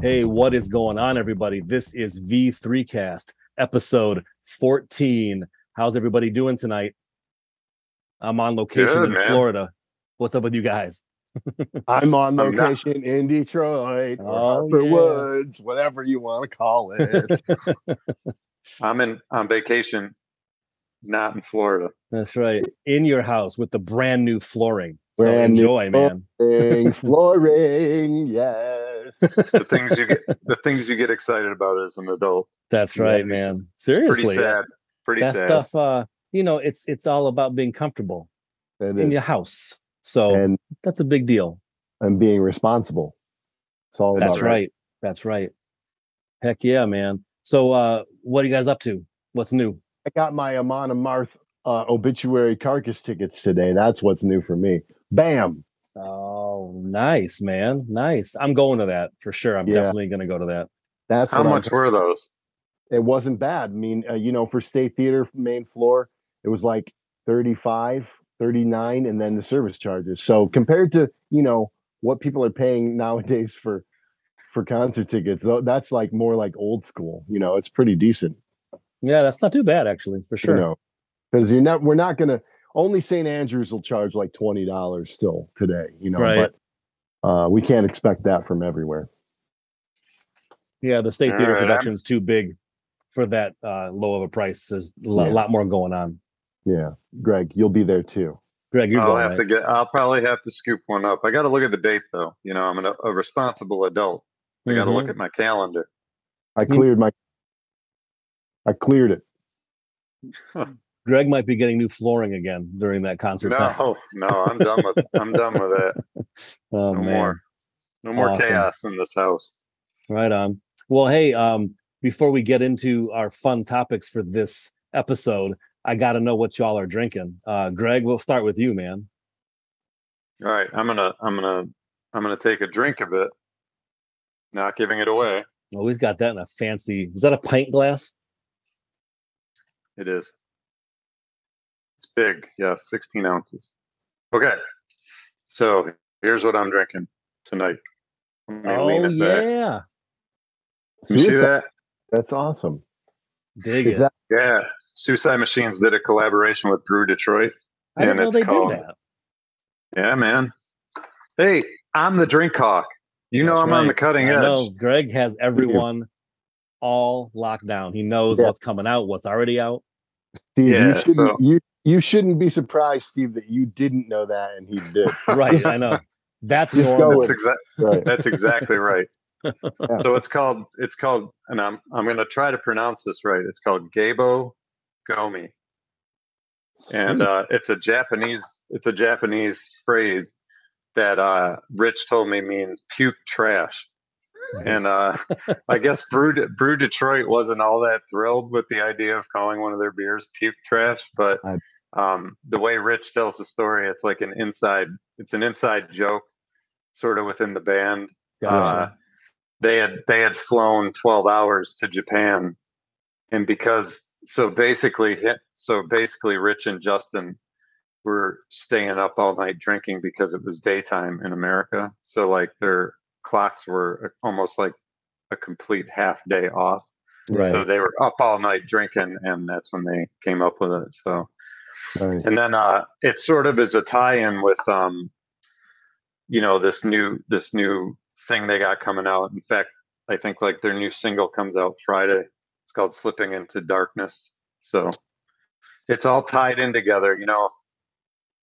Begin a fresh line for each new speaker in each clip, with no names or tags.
Hey, what is going on, everybody? This is V3Cast, episode 14. How's everybody doing tonight? I'm on location
Good,
in
man.
Florida. What's up with you guys?
I'm on
I'm
location in Detroit or
Oh,
Harper
yeah.
Woods, whatever you want to call it.
I'm in on vacation, not in Florida.
That's right. In your house with the brand new flooring. So
Brand new
enjoy, man.
Flooring, flooring, yes.
The things you get, the things you get excited about as an adult.
That's right,
Yeah,
man. Seriously.
Pretty sad. Pretty
That
sad.
stuff uh, you know, it's it's all about being comfortable
It
in
is.
your house. So
And
that's a big deal.
I'm being responsible. It's all
That's
about
right. That's right. Heck yeah, man. So uh what are you guys up to? What's new?
I got my Amon Amarth uh, obituary carcass tickets today. That's what's new for me. Bam.
Oh, nice, man. Nice. I'm going to that for sure. I'm
Yeah.
definitely going to go to that.
That's
How
what I'm-
much were those?
it wasn't bad. I mean, uh, you know, for State Theater main floor, it was like 35, 39, and then the service charges. So compared to, you know, what people are paying nowadays for for concert tickets, tho- that's like more like old school. You know, it's pretty decent.
Yeah, that's not too bad actually, for sure.
You know, because you're not, we're not gonna. Only St. Andrews will charge like twenty dollars still today. You know,
Right.
but uh, we can't expect that from everywhere.
Yeah, the state theater
All right, I'm-
production's too big for that uh low of a price. There's a lo-
Yeah.
lot more going on.
Yeah, Greg, you'll be there too.
Greg, you're
I'll
going.
have
right?
to get. I'll probably have to scoop one up. I got to look at the date though. You know, I'm an, a responsible adult. I got to look at my calendar.
I cleared my. I cleared it.
Greg might be getting new flooring again during that concert time.
No, no, I'm done with. I'm done with that.
Oh
No
man.
more. No more
Awesome.
chaos in this house.
Right on. Well, hey, um, before we get into our fun topics for this episode, I got to know what y'all are drinking. Uh, Greg, we'll start with you, man.
All right, I'm gonna. I'm gonna. I'm gonna take a drink of it. Not giving it away.
Oh, Always got that in a fancy. Is that a pint glass?
It is. It's big. Yeah, 16 ounces. Okay. So here's what I'm drinking tonight. I'm gonna lean
Oh
it back.
yeah,
You see that?
That's awesome.
dig
Is
it.
that
Yeah. Suicide Machines did a collaboration with Brew Detroit.
I didn't
and
know
it's
they
called-
did that.
Yeah, man. Hey, I'm the drink hawk. You know
That's
I'm on the
right.
cutting
I
edge.
know Greg has everyone all locked down. He knows
Yeah.
what's coming out, what's already out.
Steve?
Yeah,
you shouldn't.
so-
You you shouldn't be surprised, Steve, that you didn't know that and he did.
Right, I know. That's
Just go
normal.
with
That's exact.
right.
That's exactly right. So it's called. It's called, and I'm I'm gonna try to pronounce this right. It's called Gebo Gomi. and uh, it's a Japanese it's a Japanese phrase that uh, Rich told me means puke trash. And uh, I guess Brew, Brew Detroit wasn't all that thrilled with the idea of calling one of their beers puke trash, but um, the way Rich tells the story, it's like an inside it's an inside joke, sort of within the band.
Gotcha.
Uh, they had they had flown 12 hours to Japan, and because so basically so basically Rich and Justin were staying up all night drinking because it was daytime in America. So like their clocks were almost like a complete half day off.
right.
So they were up all night drinking, and that's when they came up with it. So
Nice.
and then uh, it sort of is a tie-in with um, you know this new this new thing they got coming out. In fact, I think like their new single comes out Friday. It's called "Slipping into Darkness." So it's all tied in together. You know,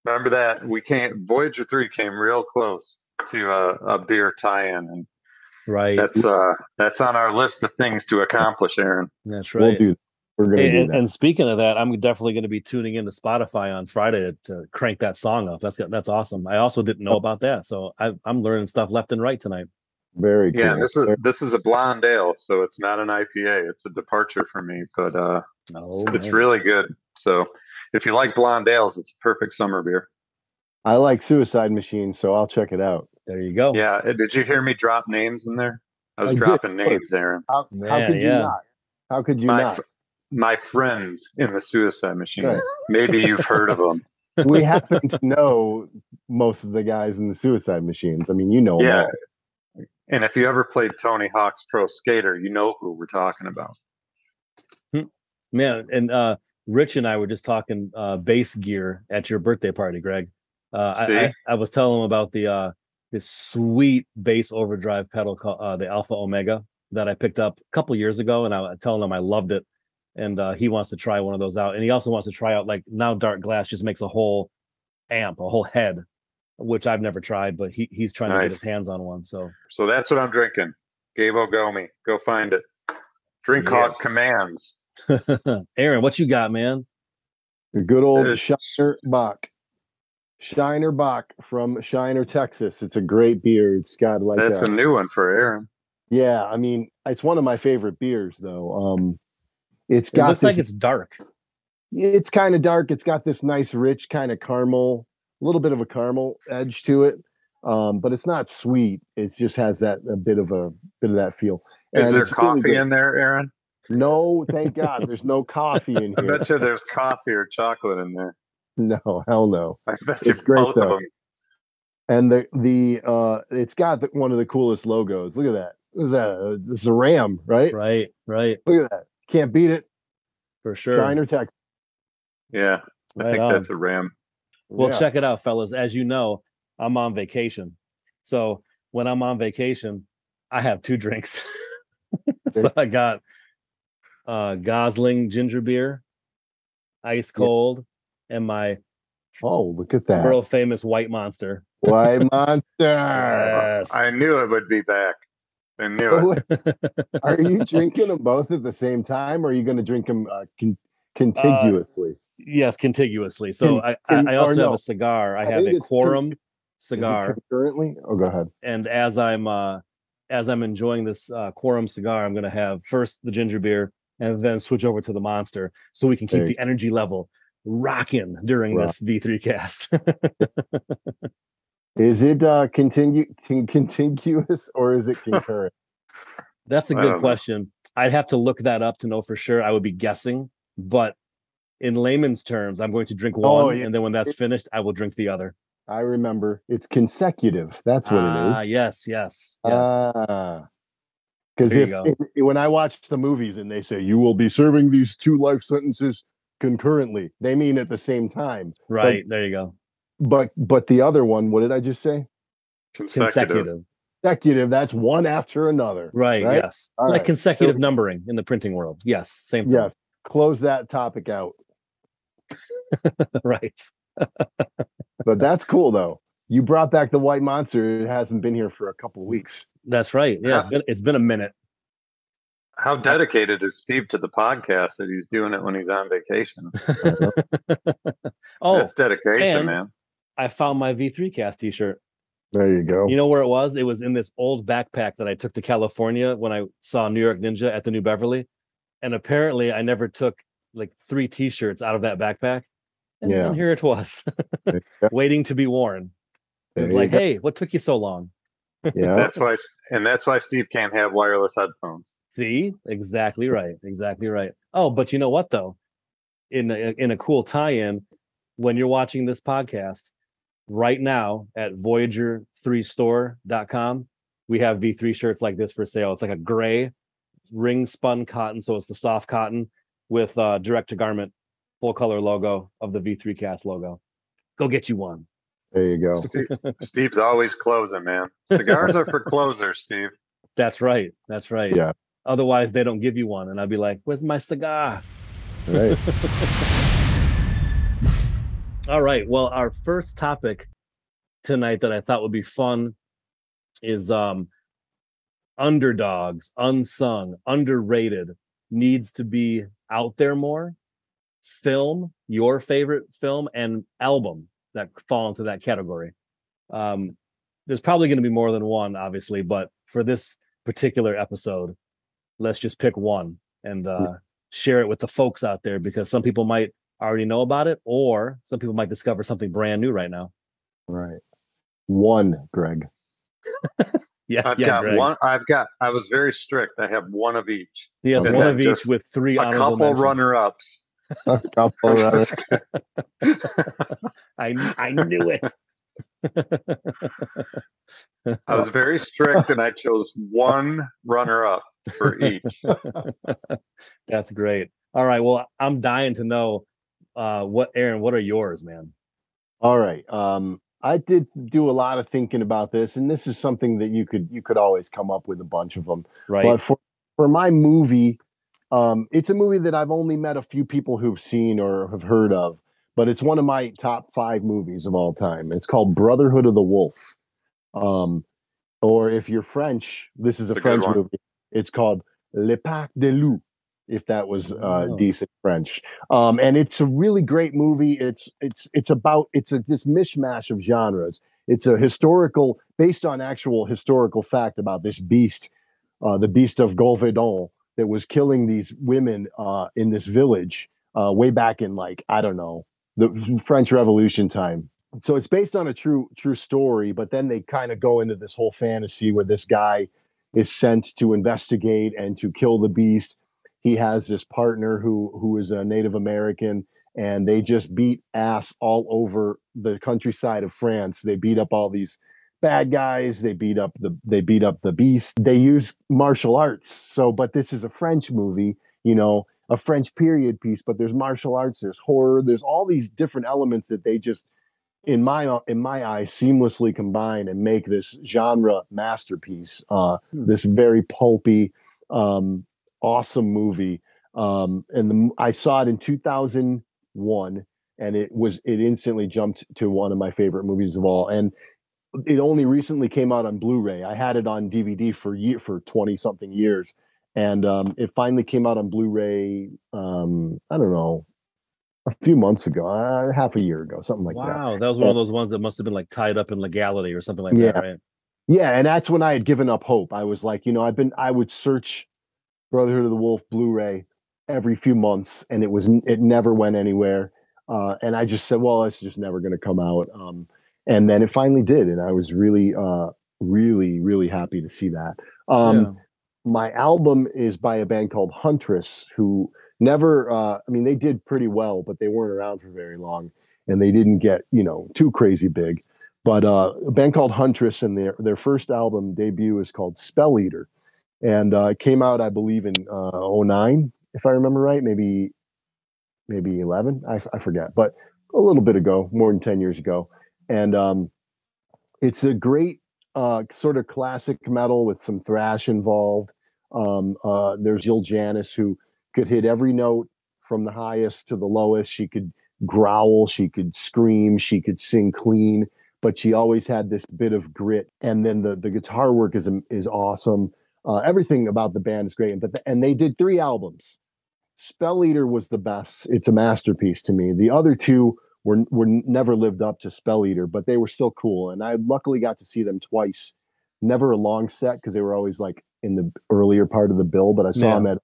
remember that we came Voyager three came real close to a, a beer tie-in, and
right.
that's uh that's on our list of things to accomplish, Aaron.
That's
We'll
right.
do. We're gonna
and,
do
and-
that.
and speaking of that, I'm definitely going to be tuning into Spotify on Friday to, to crank that song up. That's that's awesome. I also didn't know about that, so I, I'm learning stuff left and right tonight.
Very cool.
Yeah, this is this is a blonde ale, so it's not an IPA. It's a departure for me, but uh,
Oh,
it's
man.
really good. So if you like blonde ales, it's a perfect summer beer.
I like Suicide Machine, so I'll check it out.
there. You go.
Yeah, uh, did you hear me drop names in there? I was
I did.
dropping names, Aaron.
How, how
Man,
could you not? How could you
My
not?
fr- my friends in the Suicide Machines.
Nice.
Maybe you've heard of them.
we happen to know most of the guys in the Suicide Machines. I mean, you know 'em
Yeah.
all.
And if you ever played Tony Hawk's Pro Skater, you know who we're talking about.
Man, and uh Rich and I were just talking uh bass gear at your birthday party, Greg. Uh I? I, I was telling him about the uh this sweet bass overdrive pedal called uh the Alpha Omega that I picked up a couple years ago and I was telling him I loved it. And uh he wants to try one of those out. And he also wants to try out like now Darkglass just makes a whole amp, a whole head, which I've never tried, but he he's trying to get his hands on one. So
So that's what I'm drinking. Gebo Gomi. Go find it. Drink Hawk
Yes.
commands.
Aaron, what you got, man?
The good old
It is-
Shiner Bock. Shiner Bock from Shiner, Texas. It's a great beer. It's got like
That's
a,
a new one for Aaron.
yeah. I mean, it's one of my favorite beers, though. Um, it's
It
got
looks
this,
like it's dark.
it's kind of dark. It's got this nice, rich kind of caramel, a little bit of a caramel edge to it. Um, but it's not sweet. It just has that a bit of a bit of that feel.
Is there
it's really
coffee in there, Aaron?
No, thank God. There's no coffee in here.
I bet you there's coffee or chocolate in there.
No, hell no.
I bet you
It's great,
both of
though.
them.
And the the uh, it's got the, one of the coolest logos. Look at that. What is that? Uh, This is a ram, right?
Right, right,
Look at that. Can't beat it.
for sure.
Shiner, Texas.
Yeah, I
Right
think
on.
that's a ram.
Well,
Yeah.
check it out, fellas. As you know, I'm on vacation. So when I'm on vacation, I have two drinks. so I got uh Gosling ginger beer, ice
Yeah.
cold, and my
Oh, look at that.
world famous white monster.
White monster.
Yes.
I knew it would be back. I knew it.
are you drinking them both at the same time or are you going to drink them uh, con- contiguously?
yes, contiguously. So
Can-
I,
can-
I
or
also have a cigar. I,
I
have a
it's con-
quorum cigar.
Currently? Oh, go ahead.
and as I'm uh as I'm enjoying this uh quorum cigar, I'm gonna have first the ginger beer and then switch over to the monster so we can keep
There
the energy level rocking during
Rock.
this V3 cast.
Is it uh, continu- con- contiguous or is it concurrent?
That's a good
don't know.
question. I'd have to look that up to know for sure. I would be guessing, but in layman's terms, I'm going to drink one,
Oh, yeah.
and then when that's finished, I will drink the other.
I remember. It's consecutive. That's what it is.
Ah, yes, yes, yes.
Ah. Because if, if- when I watch the movies and they say you will be serving these two life sentences concurrently, they mean at the same time.
right there, you go.
But but the other one, what did I just say?
Consecutive.
Consecutive.
Consecutive. That's one after another.
Right,
Right?
Yes.
All
like
right.
consecutive
So-
numbering in the printing world. Yes. Same thing.
Yeah. Close that topic out.
right.
But that's cool though. You brought back the white monster. It hasn't been here for a couple of weeks.
That's right. Yeah, it's
Yeah.
been it's been a minute.
How dedicated is Steve to the podcast that he's doing it when he's on vacation?
oh,
That's dedication, man.
I found my V3 cast t-shirt.
There you go.
You know where it was? It was in this old backpack that I took to California when I saw New York Ninja at the New Beverly. And apparently I never took like three t-shirts out of that backpack. And,
Yeah.
and here it was, waiting to be worn.
There
It's like,
go.
hey, what took you so long?
yeah.
That's why, and that's why Steve can't have wireless headphones.
See, exactly right, exactly right. Oh, but you know what though? In a, in a cool tie-in, when you're watching this podcast right now at Voyager3store.com, we have V3 shirts like this for sale. It's like a gray ring spun cotton, so it's the soft cotton with uh, direct to garment full color logo of the V3 cast logo. Go get you one.
There you go.
Steve's always closing, man. Cigars are for closers, Steve.
That's right. That's right.
Yeah.
Otherwise, they don't give you one, and I'd be like, "Where's my cigar?"
Right.
All right. Well, our first topic tonight that I thought would be fun is um underdogs, unsung, underrated, needs to be out there more. Film, your favorite film and album that fall into that category. Um there's probably going to be more than one obviously, but for this particular episode, let's just pick one and uh share it with the folks out there because some people might already know about it, or some people might discover something brand new right now.
Right. One, Greg.
Yeah,
I've
yeah,
got
Greg.
one. I've got. I was very strict. I have one of each.
He has
and
one
then
of each with three
A
honorable
couple
mentions.
runner-ups.
A couple
I I knew it.
I was very strict, and I chose one runner-up for each.
That's great. All right. Well, I'm dying to know uh what Aaron, what are yours, man?
All right. Um, I did do a lot of thinking about this, and this is something that you could you could always come up with a bunch of them.
Right.
But for for my movie, um, it's a movie that I've only met a few people who've seen or have heard of, but it's one of my top five movies of all time. It's called Brotherhood of the Wolf. Um, or if you're French, this is a
a
French movie. It's called Le Pack de Loup, if that was uh,
Oh.
decent French. Um, and it's a really great movie. It's it's it's about it's a this mishmash of genres. It's a historical, based on actual historical fact about this beast, uh, the beast of Gévaudan, that was killing these women uh, in this village uh, way back in like I don't know the French Revolution time. So it's based on a true true story, but then they kind of go into this whole fantasy where this guy is sent to investigate and to kill the beast. He has this partner who who is a Native American, and they just beat ass all over the countryside of France. They beat up all these bad guys. They beat up the they beat up the beast. They use martial arts. So, but this is a French movie, you know, a French period piece. But there's martial arts. There's horror. There's all these different elements that they just in my in my eyes seamlessly combine and make this genre masterpiece uh
Hmm.
this very pulpy um awesome movie um and the, i saw it in 2001 and it was it instantly jumped to one of my favorite movies of all and it only recently came out on blu-ray i had it on dvd for year for 20 something years and um it finally came out on blu-ray um i don't know a few months ago uh, half a year ago something like that
wow, that was one of those ones that must have been like tied up in legality or something like
Yeah.
that, right?
Yeah, and that's when I had given up hope. I was like, you know, I've been I would search Brotherhood of the Wolf Blu-ray every few months, and it was it never went anywhere. Uh, and I just said, well, it's just never going to come out. Um, and then it finally did, and I was really, uh, really, really happy to see that. Um,
yeah.
my album is by a band called Huntress, who never, uh, I mean, they did pretty well, but they weren't around for very long and they didn't get, you know, too crazy big. But uh, a band called Huntress and their, their first album debut is called Spell Eater. And uh, it came out, I believe, in uh, 09, if I remember right, maybe maybe 11, I, I forget, but a little bit ago, more than 10 years ago. And um, it's a great uh, sort of classic metal with some thrash involved. Um, uh, there's Jill Janus who could hit every note from the highest to the lowest. She could growl, she could scream, she could sing clean, but she always had this bit of grit. And then the the guitar work is is awesome. Uh, everything about the band is great. But the, and they did three albums. Spell Eater was the best. It's a masterpiece to me. The other two were were never lived up to Spell Eater, but they were still cool. And I luckily got to see them twice. Never a long set because they were always like in the earlier part of the bill. But I saw
Yeah.
them at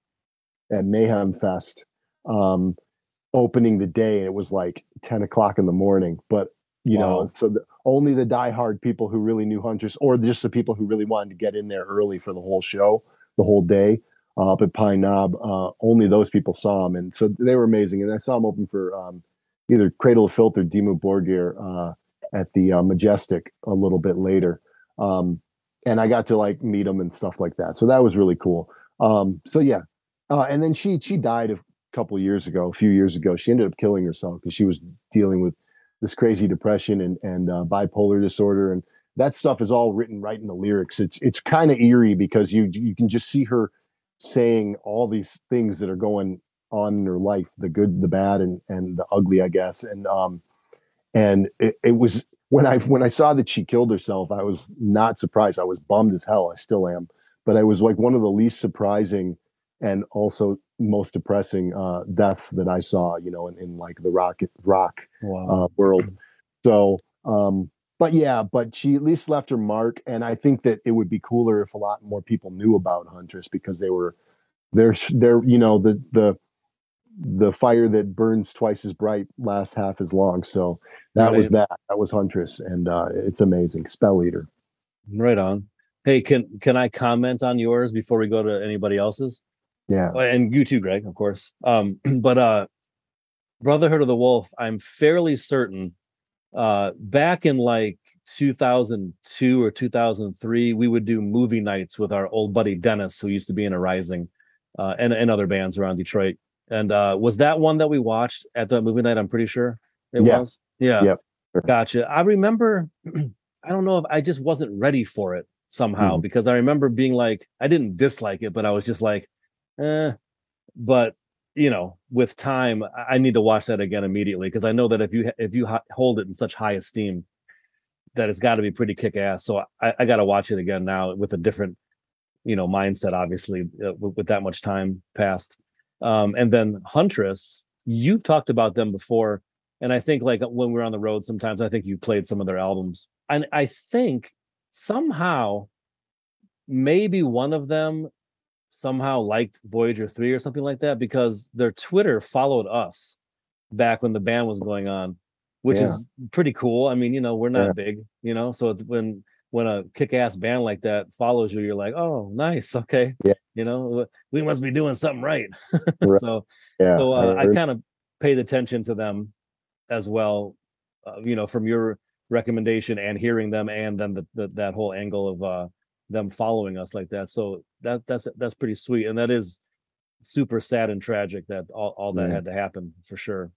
at Mayhem Fest um, opening the day, and it was like ten o'clock in the morning. But you know, so the, only the diehard people who really knew Huntress, or just the people who really wanted to get in there early for the whole show, the whole day uh, up at Pine Knob. Uh, only those people saw him, and so they were amazing. And I saw him open for um, either Cradle of Filth or Dimmu Borgir uh, at the uh, Majestic a little bit later. Um, and I got to like meet him and stuff like that. So that was really cool. Um, so yeah, uh, and then she she died a couple years ago, a few years ago. She ended up killing herself because she was dealing with this crazy depression and and uh, bipolar disorder, and that stuff is all written right in the lyrics. It's it's kind of eerie because you you can just see her saying all these things that are going on in her life, the good, the bad, and and the ugly, I guess. And um, and it, it was when I when I saw that she killed herself, I was not surprised. I was bummed as hell. I still am, but I was like one of the least surprising and also most depressing uh, deaths that I saw. You know, in, in like the rock rock
Wow.
uh, world. So, um, but yeah, but she at least left her mark, and I think that it would be cooler if a lot more people knew about Huntress because they were they're they're you know the the the fire that burns twice as bright lasts half as long. So that was that. That was Huntress, and uh, it's amazing. Spell Eater.
Right on. Hey, can can I comment on yours before we go to anybody else's?
Yeah.
And you too, Greg, of course. Um, but uh, Brotherhood of the Wolf, I'm fairly certain. Uh, back in like 2002 or 2003, we would do movie nights with our old buddy Dennis, who used to be in a Rising, uh, and and other bands around Detroit. And uh, was that one that we watched at the movie night? I'm pretty sure it
Yeah.
was. Yeah.
Yep.
Gotcha. I remember. I don't know if I just wasn't ready for it somehow
Mhm.
because I remember being like, I didn't dislike it, but I was just like, eh. But you know, with time, I I need to watch that again immediately because I know that if you if you hold it in such high esteem, that it's got to be pretty kick ass. So I, I got to watch it again now with a different, you know, mindset. Obviously, uh, with, with that much time passed. Um, and then Huntress, you've talked about them before, and I think like when we're on the road, sometimes I think you played some of their albums, and I think somehow maybe one of them somehow liked Voyager 3 or something like that because their Twitter followed us back when the band was going on, which
Yeah.
is pretty cool. I mean, you know, we're not
Yeah.
big, you know, so it's when when a kick-ass band like that follows you, you're like, oh, nice, okay,
Yeah.
you know, we must be doing something right.
Right.
so,
Yeah.
so uh, I
heard-
kind of paid attention to them as well, uh, you know, from your recommendation and hearing them, and then the, the that whole angle of uh them following us like that. So that that's that's pretty sweet, and that is super sad and tragic that all, all that
Yeah.
had to happen for sure.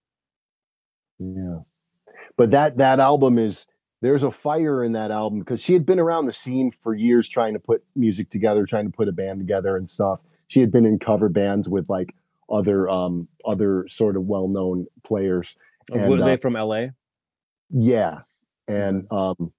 Yeah. But that that album is there's a fire in that album because she had been around the scene for years trying to put music together, trying to put a band together and stuff. She had been in cover bands with like other um other sort of well-known players.
Uh, Were they
uh,
from LA?
Yeah. And um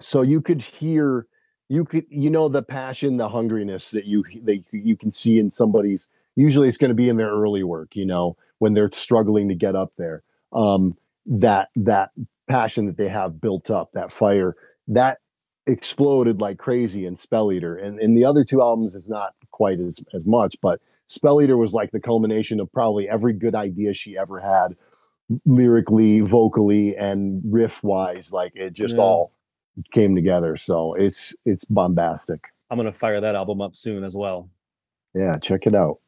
so you could hear you could you know the passion, the hungriness that you that you can see in somebody's usually it's going to be in their early work, you know, when they're struggling to get up there. Um that that passion that they have built up, that fire, that exploded like crazy in Spell Eater. And in the other two albums is not quite as as much, but Spell Eater was like the culmination of probably every good idea she ever had lyrically, vocally, and riff wise. Like it just
Yeah.
all came together. So it's it's bombastic.
I'm gonna fire that album up soon as well.
Yeah, check it out.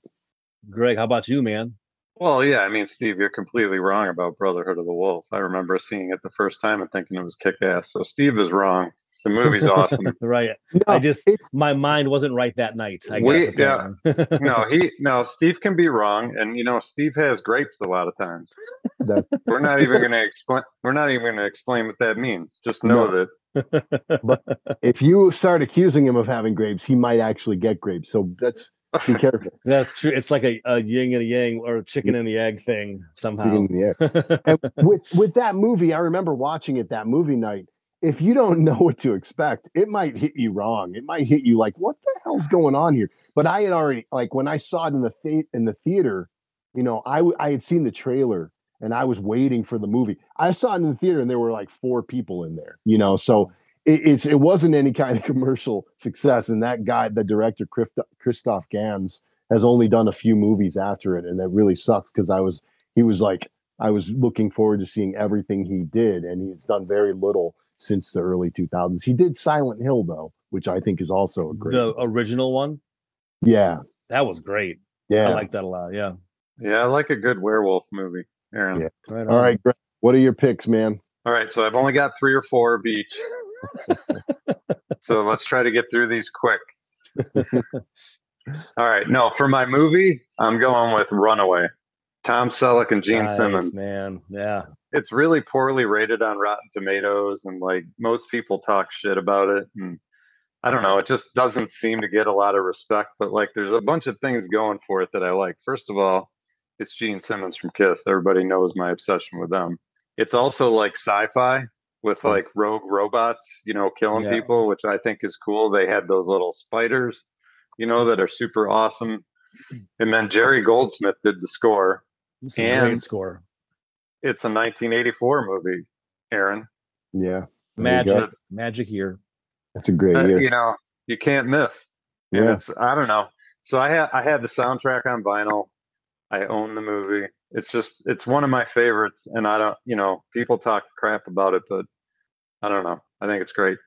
Greg, how about you, man?
Well, yeah, I mean, Steve, you're completely wrong about Brotherhood of the Wolf. I remember seeing it the first time and thinking it was kick ass. So Steve is wrong. The movie's awesome.
right.
No,
I just
it's
my mind wasn't right that night. I
We-
guess.
yeah. no, he no, Steve can be wrong, and you know, Steve has grapes a lot of times. We're not even going to explain. We're not even going to explain what that means. Just know
No.
that
if you start accusing him of having grapes, he might actually get grapes. So that's be careful.
That's true. It's like a, a yin and a yang or a chicken and the egg thing somehow.
Beginning in the air. and with with that movie, I remember watching it that movie night. If you don't know what to expect, it might hit you wrong. It might hit you like, "What the hell's going on here?" But I had already like when I saw it in the th- in the theater, you know, I I had seen the trailer and I was waiting for the movie. I saw it in the theater and there were like four people in there, you know, so it, it's it wasn't any kind of commercial success. And that guy, the director Christ- Christophe Gans, has only done a few movies after it, and that really sucks because I was he was like I was looking forward to seeing everything he did, and he's done very little since the early 2000s. He did Silent Hill though, which I think is also a great.
the original one
yeah,
that was great.
yeah.
I like that a lot. Yeah.
yeah, I like a good werewolf movie, Aaron.
Yeah.
Right.
All
on.
right, Greg, what are your picks, man?
All right, so I've only got three or four of each. so let's try to get through these quick. All right, no, for my movie, I'm going with Runaway. Tom Selleck and Gene
Nice,
Simmons.
man. Yeah.
It's really poorly rated on Rotten Tomatoes, and like most people talk shit about it. And I don't know, it just doesn't seem to get a lot of respect. But like, there's a bunch of things going for it that I like. First of all, it's Gene Simmons from Kiss. Everybody knows my obsession with them. It's also like sci-fi with like rogue robots, you know, killing
Yeah.
people, which I think is cool. They had those little spiders, you know, that are super awesome. And then Jerry Goldsmith did the score.
It's a great
And-
score.
It's a 1984 movie, Aaron.
Yeah, There you go.
Magic. Magic here.
that's a great
Uh,
year.
you know, you can't miss. And
Yeah.
it's I don't know. So I had I had the soundtrack on vinyl. I own the movie. It's just it's one of my favorites, and I don't you know people talk crap about it, but I don't know. I think it's great.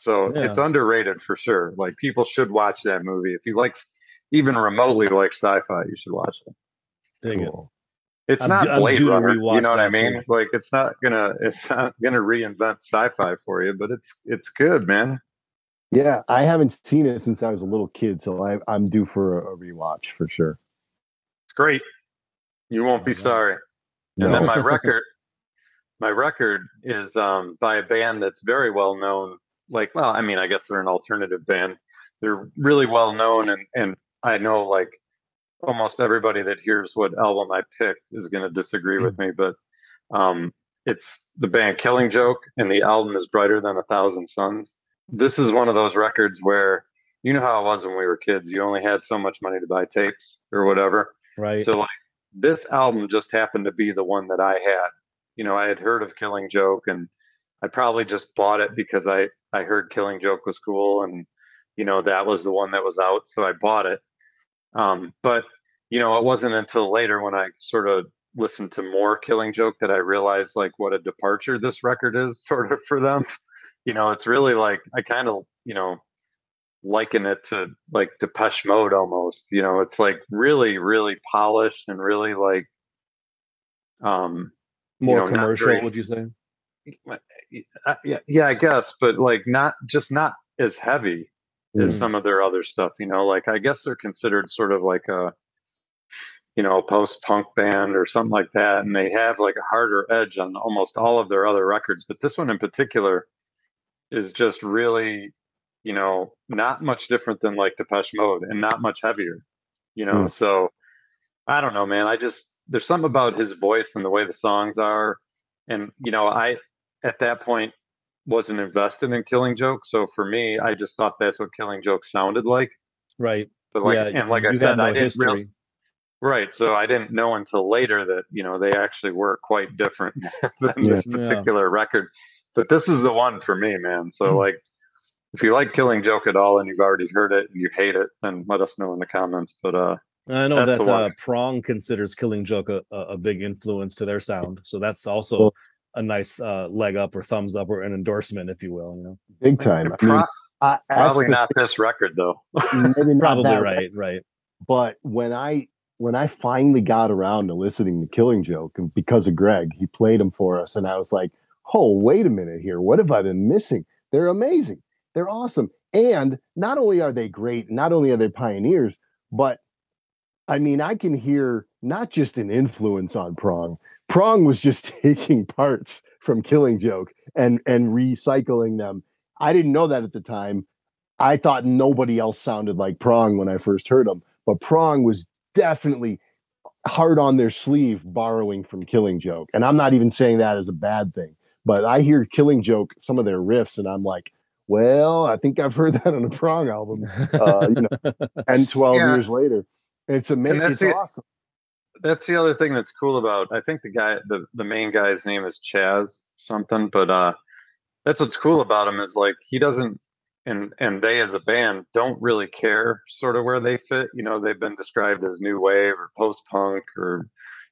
So
Yeah.
it's underrated for sure. Like people should watch that movie. If you like even remotely like sci-fi, you should watch it.
Dig it.
Cool.
It's
I'm
not
due- I'm
Blade Runner. You know what I mean?
too.
Like it's not gonna it's not gonna reinvent sci-fi for you, but it's it's good, man.
Yeah, I haven't seen it since I was a little kid, so I, I'm due for a, a rewatch for sure.
It's great. You won't be sorry. And then my record, my record is um, by a band that's very well known. Like, well, I mean, I guess they're an alternative band. They're really well known, and and I know like almost everybody that hears what album I picked is going to disagree with me, but um, it's the band Killing Joke, and the album is Brighter Than a Thousand Suns. This is one of those records where you know how it was when we were kids. You only had so much money to buy tapes or whatever.
Right.
So like this album just happened to be the one that I had. You know, I had heard of Killing Joke and I probably just bought it because I I heard Killing Joke was cool and you know that was the one that was out, so I bought it. Um, but you know, it wasn't until later when I sort of listened to more Killing Joke that I realized like what a departure this record is sort of for them. You know, it's really like I kind of, you know, liken it to like Depeche Mode almost. You know, it's like really, really polished and really like um
More
know,
commercial,
very-
would you say?
uh, yeah, yeah, I guess, but like not just not as heavy as
Mm.
some of their other stuff, you know, like I guess they're considered sort of like a you know, a post punk band or something like that. And they have like a harder edge on almost all of their other records. But this one in particular is just really, you know, not much different than like Depeche Mode and not much heavier, you know.
Mm.
So I don't know, man. I just there's something about his voice and the way the songs are. And, you know, I at that point wasn't invested in Killing Joke. So for me, I just thought that's what Killing Joke sounded like.
Right.
But like
yeah.
and like I said,
no
I didn't
history.
really Right. So I didn't know until later that, you know, they actually were quite different than
Yeah.
this
Yeah.
particular record. But this is the one for me, man. So
Hmm.
like if you like Killing Joke at all and you've already heard it and you hate it, then let us know in the comments. But uh
I know that uh, Prong considers Killing Joke a, a a big influence to their sound, so that's also
Cool.
a nice uh, leg up or thumbs up or an endorsement, if you will. You know,
Big time. I mean,
pro-
I, that's
probably
the-
not this record though.
maybe not
probably
that
right, right.
But when I when I finally got around to listening to Killing Joke, and because of Greg, he played them for us, and I was like, "Oh, wait a minute here. What have I been missing? They're amazing. They're awesome. And not only are they great, not only are they pioneers, but I mean, I can hear not just an influence on Prong. Prong was just taking parts from Killing Joke and and recycling them. I didn't know that at the time. I thought nobody else sounded like Prong when I first heard them, but Prong was definitely hard on their sleeve borrowing from Killing Joke. And I'm not even saying that as a bad thing, but I hear Killing Joke some of their riffs and I'm like, well, I think I've heard that on a Prong album uh, you know, 10, 12
Yeah.
years later. It's amazing.
that's
It's
it.
awesome.
That's the other thing that's cool about I think the guy the, the main guy's name is Jaz something, but uh that's what's cool about him is like he doesn't and and they as a band don't really care sort of where they fit. You know, they've been described as new wave or post punk or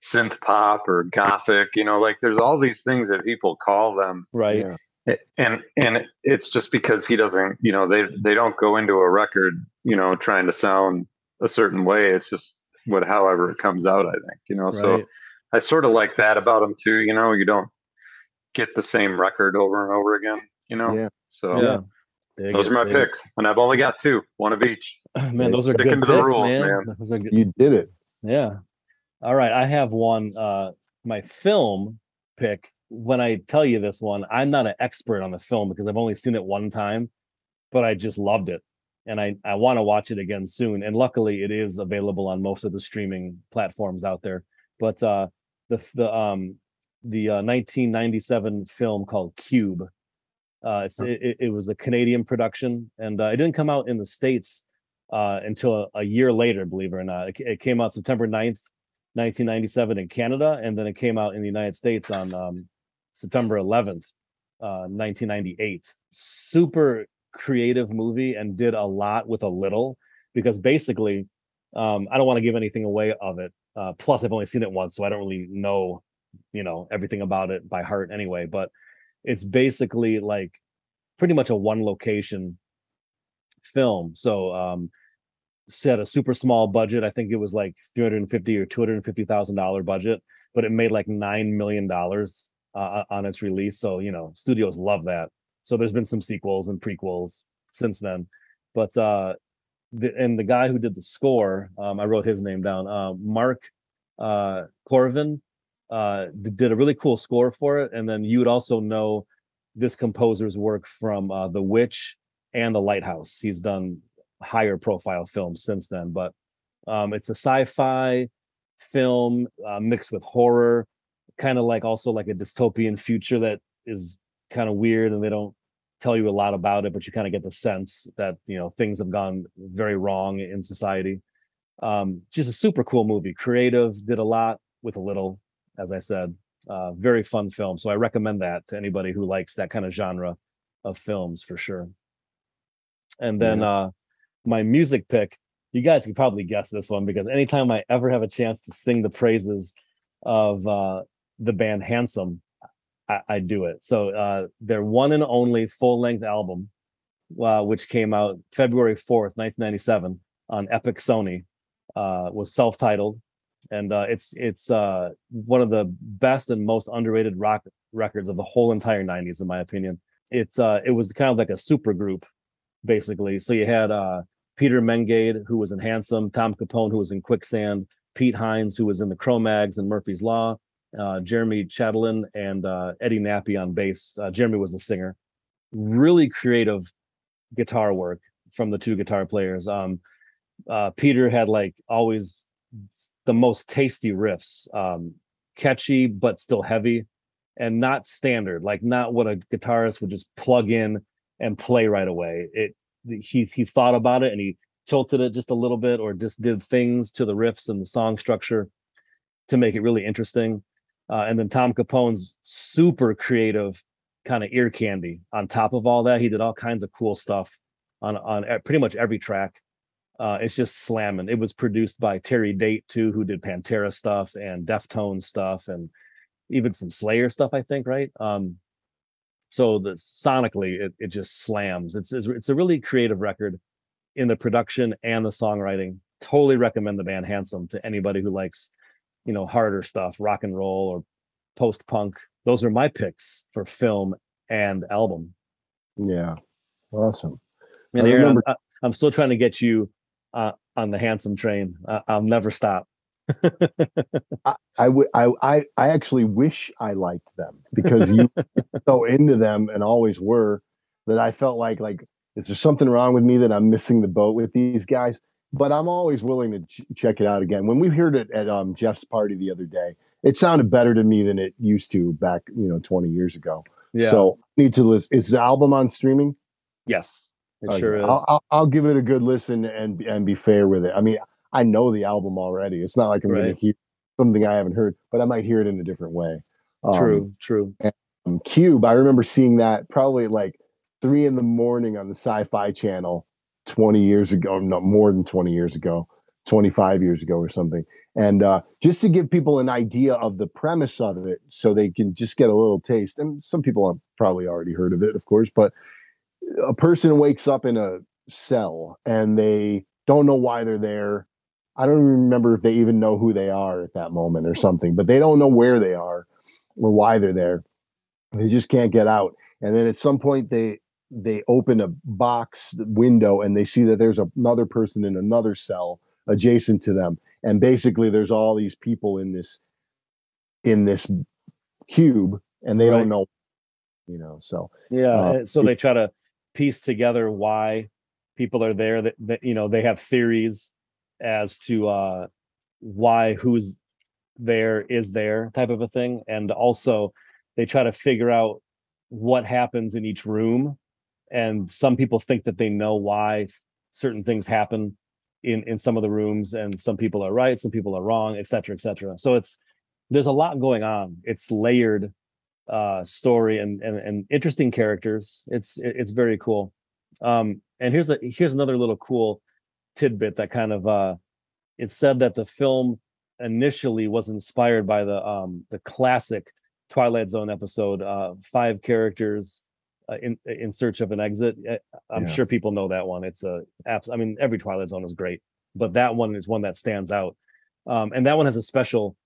synth pop or gothic, you know, like there's all these things that people call them
right.
Yeah.
It- and and it's just because he doesn't you know they they don't go into a record you know trying to sound a certain way it's just what however it comes out i think you know so i sort of like that about him too you know you don't get the same record over and over again you know
Yeah.
so
Yeah. Dig
those
it,
are my
dig it.
picks and i've only got two one of each
Man, those are
Sticking
good
to the
picks,
rules,
man.
man.
Those are good.
You did it.
Yeah. All right. I have one. Uh, my film pick. When I tell you this one, I'm not an expert on the film because I've only seen it one time, but I just loved it, and I I want to watch it again soon. And luckily, it is available on most of the streaming platforms out there. But uh, the the um the uh, 1997 film called Cube. Uh, it's, it, it- it was a Canadian production, and uh, it didn't come out in the states uh, until a, a year later. Believe it or not, it, it came out September 9th, 1997 in Canada, and then it came out in the United States on um, September 11th, uh, 1998. Super creative movie and did a lot with a little because basically, um, I don't want to give anything away of it. Uh, plus, I've only seen it once, so I don't really know, you know, everything about it by heart anyway. But it's basically like pretty much a one location film. So um set a super small budget. I think it was like 350 or 250 thousand dollar budget, but it made like nine million dollars uh, on its release. So you know, studios love that. So there's been some sequels and prequels since then, but uh, the, and the guy who did the score, um, I wrote his name down. Uh, Mark uh, Korven uh, did a really cool score for it, and then you would also know this composer's work from uh, The Witch and The Lighthouse. He's done higher profile films since then, but um, it's a sci-fi film uh, mixed with horror, kind of like also like a dystopian future that is kind of weird, and they don't tell you a lot about it, but you kind of get the sense that you know things have gone very wrong in society. Um, just a super cool movie, creative, did a lot with a little, as I said. Uh, very fun film, so I recommend that to anybody who likes that kind of genre of films for sure. And then yeah. uh, my music pick, you guys can probably guess this one because anytime I ever have a chance to sing the praises of uh, the band Handsome, I, I do it. So uh, their one and only full length album, uh, which came out February 4th, 1997 on Epic Sony, uh, was self titled. And uh, it's it's uh, one of the best and most underrated rock records of the whole entire 90s, in my opinion. It's uh, it was kind of like a super group, basically. So you had Peter Mengede, who was in Handsome, Tom Capone, who was in Quicksand, Pete Hines, who was in the Cro-Mags and Murphy's Law, uh, Jeremy Chatelain, and uh, Eddie Nappi on bass. Uh, Jeremy was the singer. Really creative guitar work from the two guitar players. Um, uh, Peter had like always the most tasty riffs, um, catchy but still heavy, and not standard. Like not what a guitarist would just plug in and play right away. It he he thought about it and he tilted it just a little bit or just did things to the riffs and the song structure to make it really interesting. Uh, and then Tom Capone's super creative kind of ear candy. On top of all that, he did all kinds of cool stuff on on pretty much every track. Uh, it's just slamming. It was produced by Terry Date too, who did Pantera stuff and Deftones stuff, and even some Slayer stuff. I think right. Um, so the sonically, it, it just slams. It's, it's it's a really creative record in the production and the songwriting. Totally recommend the band Handsome to anybody who likes you know harder stuff, rock and roll or post punk. Those are my picks for film and album.
Yeah, awesome.
I mean, I remember- I'm, I'm, still trying to get you uh, on the handsome train. I, will never stop.
I, I would I, I I actually wish I liked them because you so into them and always were that I felt like like is there something wrong with me that I'm missing the boat with these guys? But I'm always willing to ch- check it out again. When we heard it at um, Jeff's party the other day, it sounded better to me than it used to back, you know, 20 years ago. Yeah. So need to listen. Is the album on streaming?
Yes, it okay. sure is.
I'll, I'll, I'll, give it a good listen and and be fair with it. I mean, I know the album already. It's not like I'm right. going to hear something I haven't heard, but I might hear it in a different way.
Um, true, true.
And, um, Cube, I remember seeing that probably like three in the morning on the Sci-Fi Channel 20 years ago, not more than 20 years ago, 25 years ago or something. And uh, just to give people an idea of the premise of it so they can just get a little taste. And some people have probably already heard of it, of course, but a person wakes up in a cell and they don't know why they're there. I don't even remember if they even know who they are at that moment or something, but they don't know where they are or why they're there. They just can't get out. And then at some point they they open a box window and they see that there's another person in another cell adjacent to them and basically there's all these people in this in this cube and they right. don't know you know so
yeah uh, so they try to piece together why people are there that, that you know they have theories as to uh why who's there is there type of a thing and also they try to figure out what happens in each room and some people think that they know why certain things happen in in some of the rooms and some people are right some people are wrong et cetera et cetera. So it's there's a lot going on. It's layered uh story and and, and interesting characters. It's it's very cool. Um and here's a here's another little cool tidbit that kind of uh it said that the film initially was inspired by the um the classic twilight zone episode uh five characters uh, in in search of an exit. Uh, I'm
Yeah.
sure people know that one. It's a apps. I mean, every Twilight Zone is great, but that one is one that stands out. Um, and that one has a special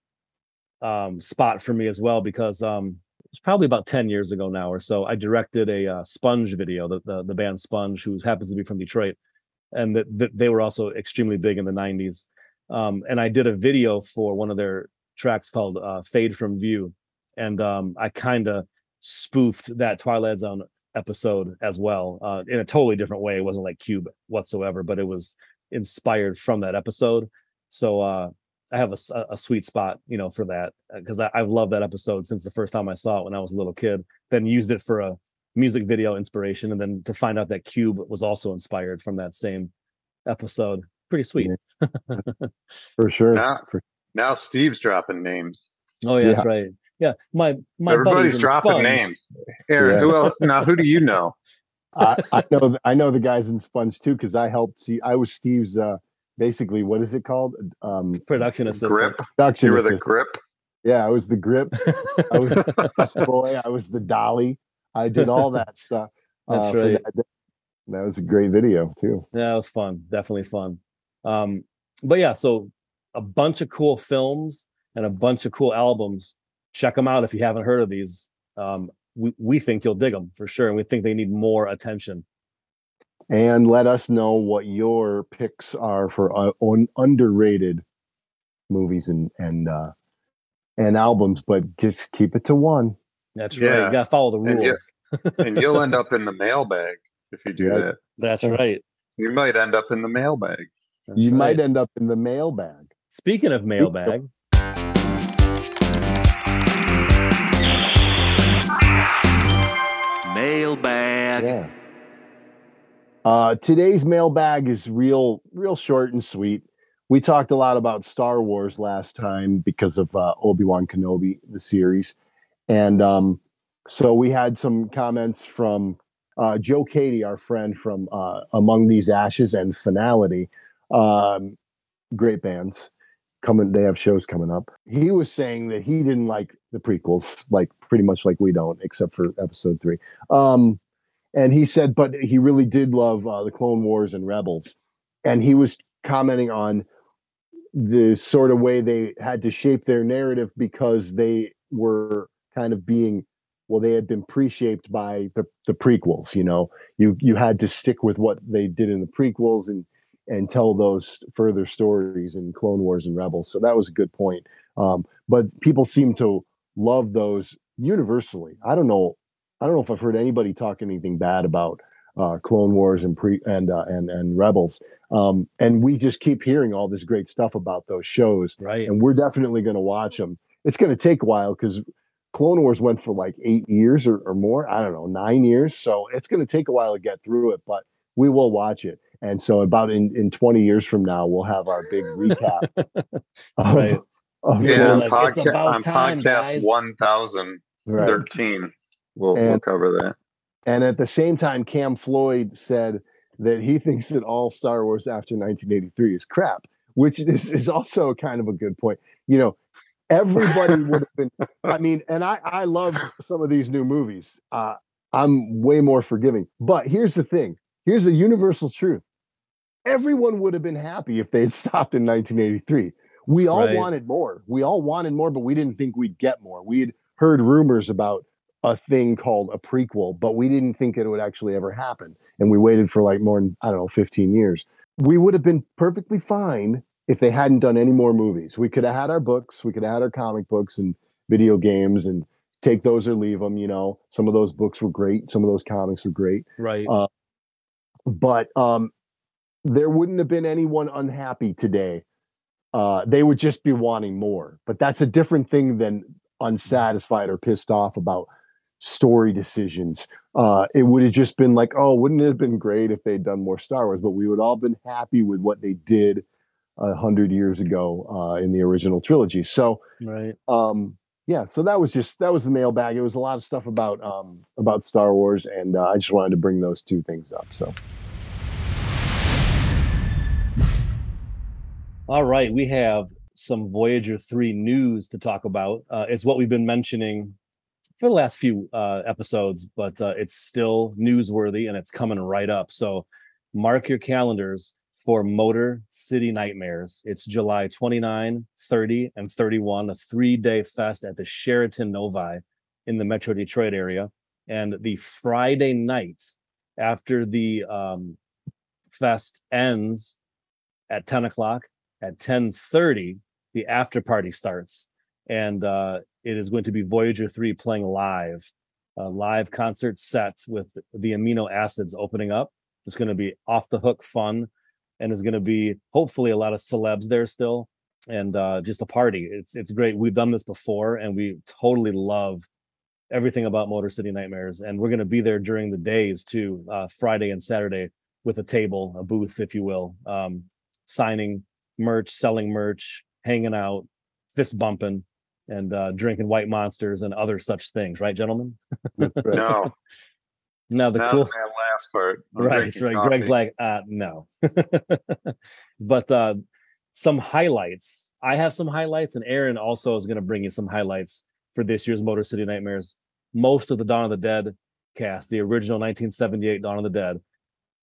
um, spot for me as well because um, it's probably about 10 years ago now or so. I directed a uh, Sponge video, the, the the band Sponge, who happens to be from Detroit, and that that they were also extremely big in the 90s. Um, and I did a video for one of their tracks called uh, "Fade from View," and um, I kind of spoofed that Twilight Zone episode as well uh, in a totally different way. It wasn't like Cube whatsoever, but it was inspired from that episode. So uh, I have a sweet spot, you know, for that because I, I've loved that episode since the first time I saw it when I was a little kid. Then used it for a music video inspiration, and then to find out that Cube was also inspired from that same episode, pretty sweet.
for sure.
Now,
For-
now Steve's dropping names.
Oh yeah, that's right. Yeah, my my buddies
Everybody's
in
dropping
Sponge-
names. Aaron,
Yeah.
who else? Now, who do you know?
I, I know I know the guys in Sponge too because I helped see. I was Steve's. uh Basically, what is it called? Um,
production assistant.
Grip.
production
You were the
assistant.
grip.
Yeah, I was the grip. I was the bus boy. I was the dolly. I did all that stuff.
That's
uh,
right.
That, that was a great video too.
Yeah, it was fun. Definitely fun. Um, but yeah, so a bunch of cool films and a bunch of cool albums. Check them out if you haven't heard of these. Um, we, we think you'll dig them for sure, and we think they need more attention.
And let us know what your picks are for uh, on underrated movies and and uh, and albums. But just keep it to one.
That's right.
Yeah.
You gotta follow the
And you-
rules.
and you'll end up in the mailbag if you do
Yeah.
that.
That's right.
You might end up in the mailbag.
That's
you
right.
might end up in the mailbag.
Speaking of mailbag,
Mailbag.
Yeah. Uh, today's mailbag is real, real short and sweet. We talked a lot about Star Wars last time because of uh, Obi Wan Kenobi, the series, and um, so we had some comments from uh, Joe Katie, our friend from uh, Among These Ashes and Finality, um, great bands coming. They have shows coming up. He was saying that he didn't like the prequels, like pretty much like we don't, except for Episode Three. Um, and he said, but he really did love uh, the Clone Wars and Rebels, and he was commenting on the sort of way they had to shape their narrative because they were kind of being well they had been pre-shaped by the, the prequels you know you you had to stick with what they did in the prequels and and tell those further stories in clone wars and rebels so that was a good point um, but people seem to love those universally i don't know i don't know if i've heard anybody talk anything bad about uh, clone wars and pre and uh, and and rebels um, and we just keep hearing all this great stuff about those shows
right?
and we're definitely going to watch them. It's going to take a while because Clone Wars went for like eight years or, or more. I don't know, nine years. So it's going to take a while to get through it, but we will watch it. And so about in, in 20 years from now, we'll have our big recap. of-
Right.
of
Yeah, on,
like, it's
podca-
about
on
time,
podcast 1013,
right.
we'll, we'll cover that.
And at the same time, Cam Floyd said that he thinks that all Star Wars after 1983 is crap, which is, is also kind of a good point. You know, everybody would have been, I mean, and I, I love some of these new movies. Uh, I'm way more forgiving. But here's the thing here's a universal truth everyone would have been happy if they had stopped in 1983. We all
Right.
wanted more. We all wanted more, but we didn't think we'd get more. We had heard rumors about a thing called a prequel, but we didn't think it would actually ever happen. And we waited for like more than, I don't know, 15 years. We would have been perfectly fine if they hadn't done any more movies. We could have had our books, we could have had our comic books and video games and take those or leave them. You know, some of those books were great, some of those comics were great
right.
uh, but um, there wouldn't have been anyone unhappy today. Uh, they would just be wanting more. But that's a different thing than unsatisfied or pissed off about story decisions. Uh, it would have just been like, oh, wouldn't it have been great if they'd done more Star Wars? But we would all been happy with what they did a hundred years ago uh, in the original trilogy. So
right.
um yeah so that was just that was the mailbag it was a lot of stuff about um about star wars and uh, i just wanted to bring those two things up so
All right, we have some Voyager 3 news to talk about. Uh, it's what we've been mentioning for the last few uh, episodes, but uh, it's still newsworthy and it's coming right up. So mark your calendars for Motor City Nightmares. It's July 29, 30, and 31, a three day fest at the Sheraton Novi in the Metro Detroit area. And the Friday night after the um, fest ends at 10 o'clock, at 10:30, the after party starts. And uh, it is going to be Voyager 3 playing live, a live concert set with the amino acids opening up. It's going to be off the hook fun and is going to be hopefully a lot of celebs there still and uh, just a party. It's it's great. We've done this before and we totally love everything about Motor City Nightmares. And we're going to be there during the days too, uh, Friday and Saturday with a table, a booth, if you will, um, signing merch, selling merch, hanging out, fist bumping and uh, drinking white monsters and other such things, right, gentlemen?
no.
Now the
Not
cool
that last part. I'm
right,
drinking
right. Greg's like, uh, no. but uh, some highlights. I have some highlights, and Aaron also is going to bring you some highlights for this year's Motor City Nightmares. Most of the Dawn of the Dead cast, the original 1978 Dawn of the Dead,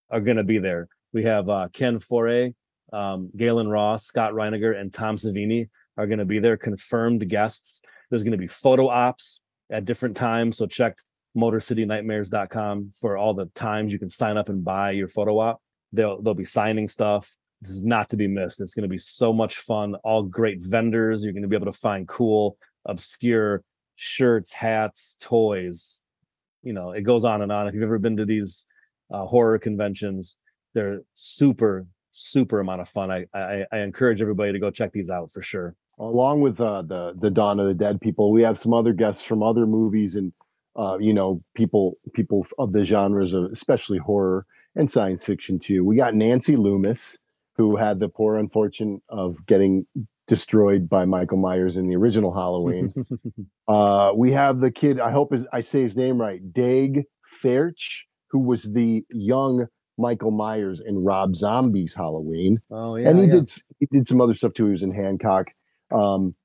are going to be there. We have uh, Ken Foree, um, Gaylen Ross, Scott Reiniger, and Tom Savini are going to be there, confirmed guests. There's going to be photo ops at different times. So check motorcitynightmares.com for all the times you can sign up and buy your photo op. They'll they'll be signing stuff. This is not to be missed. It's going to be so much fun. All great vendors. You're going to be able to find cool, obscure shirts, hats, toys. You know, it goes on and on. If you've ever been to these uh, horror conventions, they're super, super amount of fun. I, I I encourage everybody to go check these out for sure.
along with uh, the the Dawn of the Dead people, we have some other guests from other movies and uh, you know people people of the genres of especially horror and science fiction too. We got Nancy Loomis, who had the poor unfortune of getting destroyed by Michael Myers in the original Halloween. uh, we have the kid. I hope is, I say his name right, Daeg Faerch, who was the young Michael Myers in Rob Zombie's Halloween
oh yeah,
and he
yeah.
did he did some other stuff too. He was in Hancock. Um,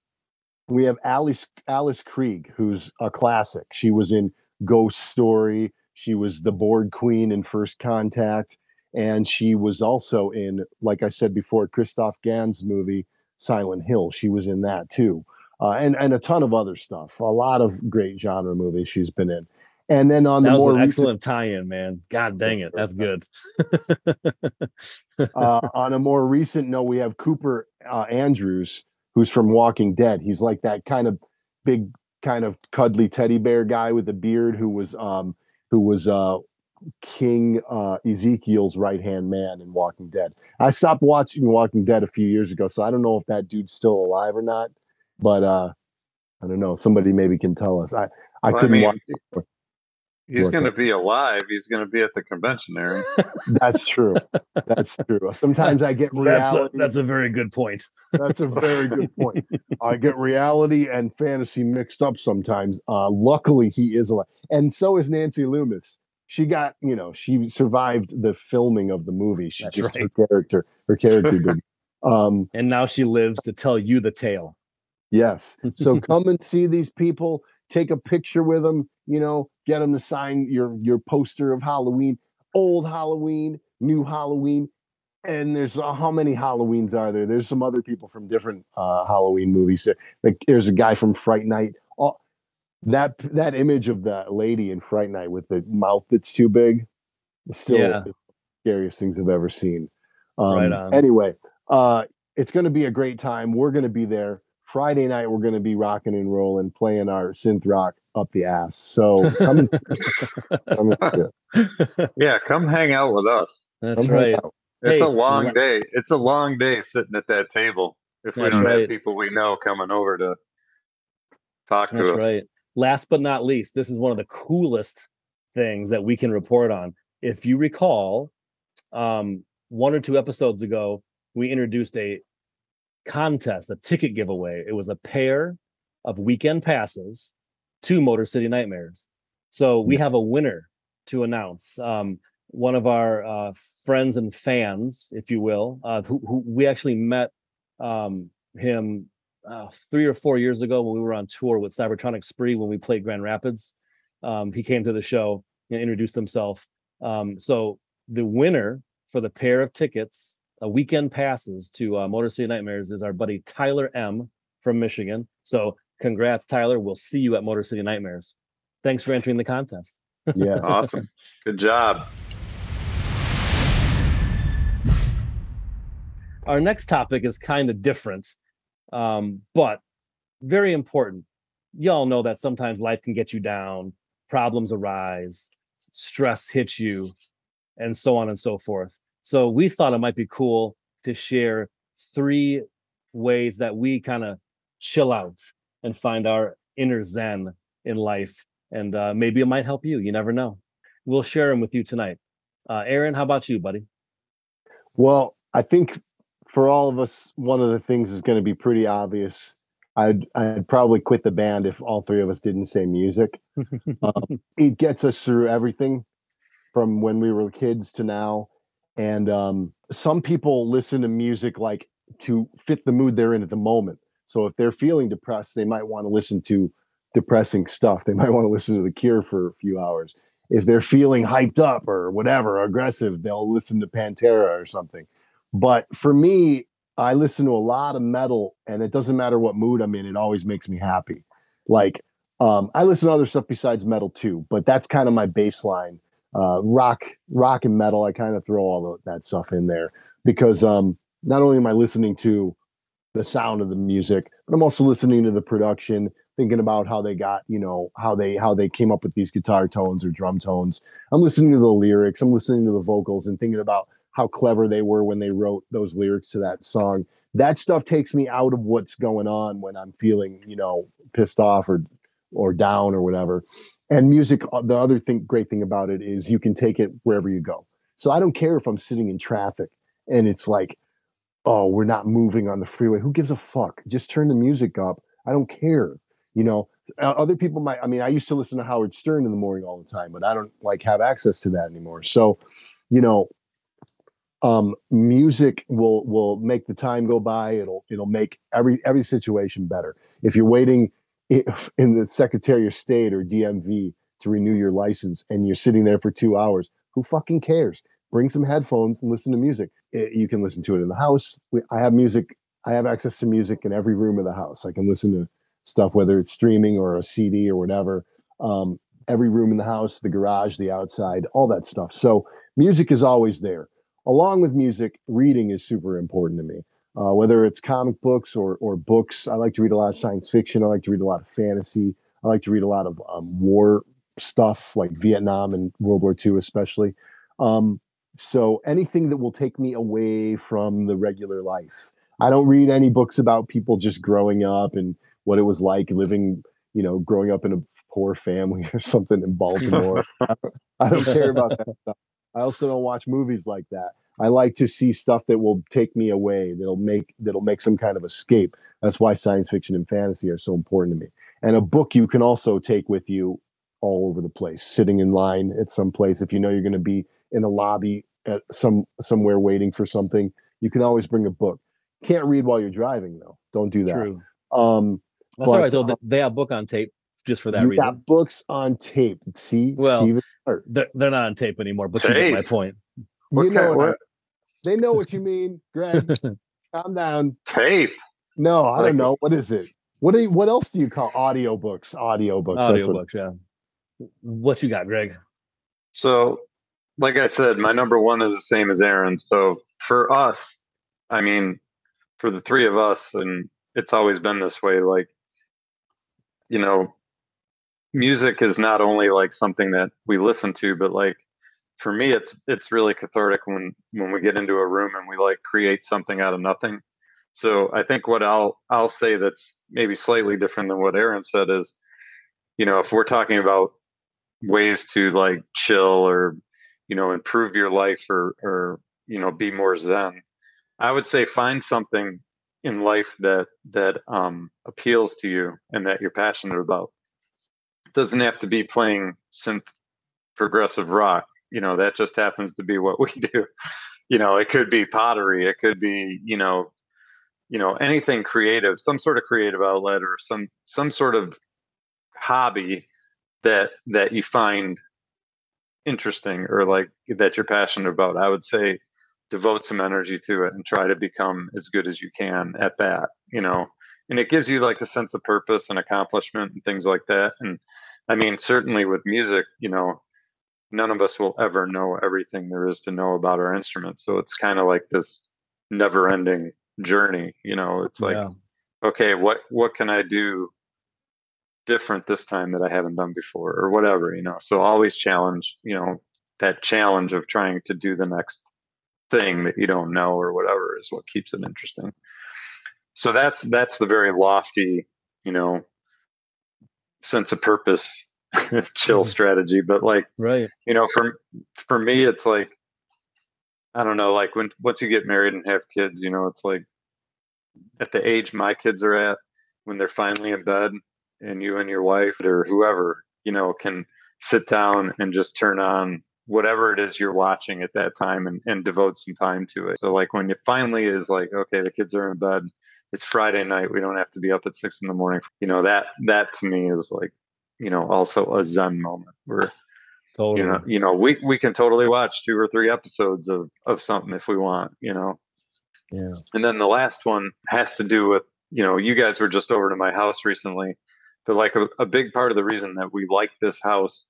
we have Alice Alice Krige, who's a classic. She was in Ghost Story. She was the Borg queen in First Contact, and she was also in, like I said before, Christophe Gans movie Silent Hill. She was in that too, uh, and and a ton of other stuff. A lot of great genre movies she's been in. And then on
that
the
was
more
an
recent-
excellent tie-in, man. God dang it, that's good.
uh, on a more recent note, we have Cooper uh, Andrews, who's from Walking Dead. He's like that kind of big, kind of cuddly teddy bear guy with a beard who was um, who was uh, King uh, Ezekiel's right hand man in Walking Dead. I stopped watching Walking Dead a few years ago, so I don't know if that dude's still alive or not. But uh, I don't know. Somebody maybe can tell us. I I
Well,
couldn't
mean,
watch.
He's going to be alive. He's going to be at the convention, Aaron.
That's true. That's true. Sometimes I get
That's a,
reality.
that's a very good point.
That's a very good point. I get reality and fantasy mixed up sometimes. Uh, luckily, he is alive, and so is Nancy Loomis. She got, you know, she survived the filming of the movie. She
That's
just
right.
her character, her character did. Um,
And now she lives to tell you the tale.
yes. So come and see these people. Take a picture with them. You know, get them to sign your your poster of Halloween, old Halloween, new Halloween. And there's uh, how many Halloweens are there? There's some other people from different uh, Halloween movies. Like there's a guy from Fright Night. Oh, that that image of that lady in Fright Night with the mouth that's too big, still
Yeah.
the scariest things I've ever seen. Um,
Right on.
Anyway, uh, it's going to be a great time. We're going to be there Friday night. We're going to be rocking and rolling, playing our synth rock up the ass. So come come and see it.
Yeah, come hang out with us.
That's
Come
right.
It's
Hey,
a long
la-
day. It's a long day sitting at that table if we don't
right.
have people we know coming over to talk to us.
right. Last but not least, this is one of the coolest things that we can report on. If you recall, um, one or two episodes ago, we introduced a contest, a ticket giveaway. It was a pair of weekend passes to Motor City Nightmares. So we have a winner to announce. Um, one of our uh, friends and fans, if you will, uh, who, who we actually met um, him uh, three or four years ago when we were on tour with Cybertronic Spree when we played Grand Rapids. Um, he came to the show and introduced himself. Um, so the winner for the pair of tickets, a weekend passes to uh, Motor City Nightmares, is our buddy Tyler M from Michigan. So congrats, Tyler. We'll see you at Motor City Nightmares. Thanks for entering the contest.
Yeah.
awesome. Good job.
Our next topic is kind of different, um, but very important. Y'all know that sometimes life can get you down, problems arise, stress hits you, and so on and so forth. So we thought it might be cool to share three ways that we kind of chill out and find our inner zen in life. And uh, maybe it might help you. You never know. We'll share them with you tonight. Uh, Aaron, how about you, buddy?
Well, I think for all of us, one of the things is going to be pretty obvious. I'd I'd probably quit the band if all three of us didn't say music. um, it gets us through everything from when we were kids to now. And um, some people listen to music like to fit the mood they're in at the moment. So if they're feeling depressed, they might want to listen to depressing stuff. They might want to listen to The Cure for a few hours. If they're feeling hyped up or whatever, aggressive, they'll listen to Pantera or something. But for me, I listen to a lot of metal, and it doesn't matter what mood I'm in, it always makes me happy. Like, um, I listen to other stuff besides metal too, but that's kind of my baseline. Uh, rock, rock and metal, I kind of throw all that stuff in there because um, not only am I listening to the sound of the music, but I'm also listening to the production, thinking about how they got, you know, how they how they came up with these guitar tones or drum tones. I'm listening to the lyrics, I'm listening to the vocals, and thinking about how clever they were when they wrote those lyrics to that song. That stuff takes me out of what's going on when I'm feeling, you know, pissed off or or down or whatever. And music, uh, the other thing, great thing about it is you can take it wherever you go. So I don't care if I'm sitting in traffic and it's like, oh, we're not moving on the freeway. Who gives a fuck? Just turn the music up. I don't care. You know, other people might. I mean, I used to listen to Howard Stern in the morning all the time, but I don't like have access to that anymore. So, you know, um, music will will make the time go by. It'll it'll make every every situation better. If you're waiting in the Secretary of State or DMV to renew your license and you're sitting there for two hours, who fucking cares? Bring some headphones and listen to music. It, you can listen to it in the house. We, I have music. I have access to music in every room of the house. I can listen to stuff, whether it's streaming or a CD or whatever. Um, every room in the house, the garage, the outside, all that stuff. So music is always there along with music, reading is super important to me. Uh, whether it's comic books or or books, I like to read a lot of science fiction. I like to read a lot of fantasy. I like to read a lot of um, war stuff, like Vietnam and World War II, especially. Um, so anything that will take me away from the regular life. I don't read any books about people just growing up and what it was like living, you know, growing up in a poor family or something in Baltimore. I don't care about that stuff. I also don't watch movies like that. I like to see stuff that will take me away, that'll make that'll make some kind of escape. That's why science fiction and fantasy are so important to me. And a book you can also take with you all over the place, sitting in line at some place. If you know you're going to be in a lobby at some somewhere waiting for something, you can always bring a book. Can't read while you're driving though. Don't do that.
True.
Um,
That's all right. So uh, they have book on tape just for that
you
reason.
got books on tape. See,
Well,
Steven
They're, they're not on tape anymore, but you get my point.
What
you know what I- they know what you mean, Greg. calm down.
Tape.
No, I
Like-
don't know. What is it? What do you, what else do you call audiobooks? Audiobooks. that's what-
Audiobooks, yeah. What you got, Greg?
So, like I said, my number one is the same as Aaron. So for us, I mean, for the three of us, and it's always been this way. Like, you know, music is not only like something that we listen to, but like for me, it's it's really cathartic when when we get into a room and we like create something out of nothing. So I think what I'll I'll say that's maybe slightly different than what Aaron said is, you know, if we're talking about ways to like chill or you know improve your life or or you know be more zen i would say find something in life that that um appeals to you and that you're passionate about. It doesn't have to be playing synth progressive rock you know that just happens to be what we do. You know it could be pottery it could be you know you know anything creative some sort of creative outlet or some some sort of hobby that that you find interesting or like that you're passionate about i would say devote some energy to it and try to become as good as you can at that you know? And it gives you like a sense of purpose and accomplishment and things like that. And i mean certainly with music you know none of us will ever know everything there is to know about our instrument so it's kind of like this never ending journey you know? It's like yeah. okay what what can i do different this time that i haven't done before or whatever you know? So always challenge you know that challenge of trying to do the next thing that you don't know or whatever is what keeps it interesting. So that's that's the very lofty you know sense of purpose chill mm-hmm. strategy. But like
right.
you know for for me it's like I don't know, like when once you get married and have kids, you know, it's like at the age my kids are at, when they're finally in bed and you and your wife or whoever, you know, can sit down and just turn on whatever it is you're watching at that time and, and devote some time to it. So like when it finally is like, okay, the kids are in bed, it's Friday night, we don't have to be up at six in the morning. You know, that that to me is like, you know, also a Zen moment where Totally. You know, you know, we we can totally watch two or three episodes of of something if we want, you know.
Yeah.
And then the last one has to do with, you know, you guys were just over to my house recently, but like a, a big part of the reason that we like this house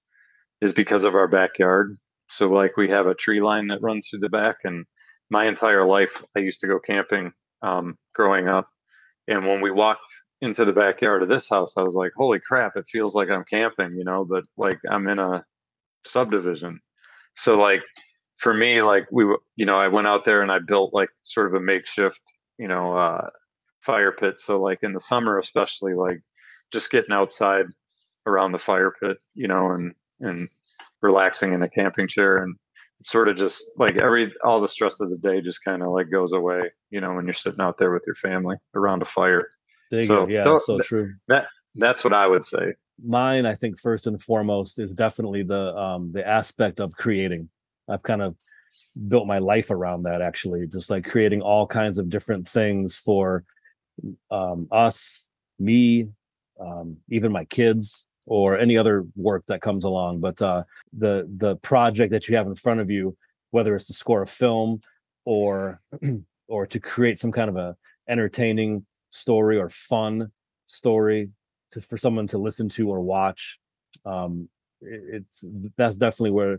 is because of our backyard. So like we have a tree line that runs through the back and my entire life I used to go camping um, growing up. And when we walked into the backyard of this house, I was like, holy crap, it feels like I'm camping, you know, but like I'm in a subdivision. So like for me, like we, you know, I went out there and I built like sort of a makeshift, you know, uh, fire pit. So like in the summer, especially like just getting outside around the fire pit, you know, and, and relaxing in a camping chair and sort of just like every, all the stress of the day just kind of like goes away, you know, when you're sitting out there with your family around a fire.
so, Yeah, so true.
That, that's what I would say
mine i think first and foremost is definitely the um the aspect of creating i've kind of built my life around that actually just like creating all kinds of different things for um us me um even my kids or any other work that comes along but uh the the project that you have in front of you whether it's to score a film or or to create some kind of a entertaining story or fun story to, for someone to listen to or watch. Um, it, it's that's definitely where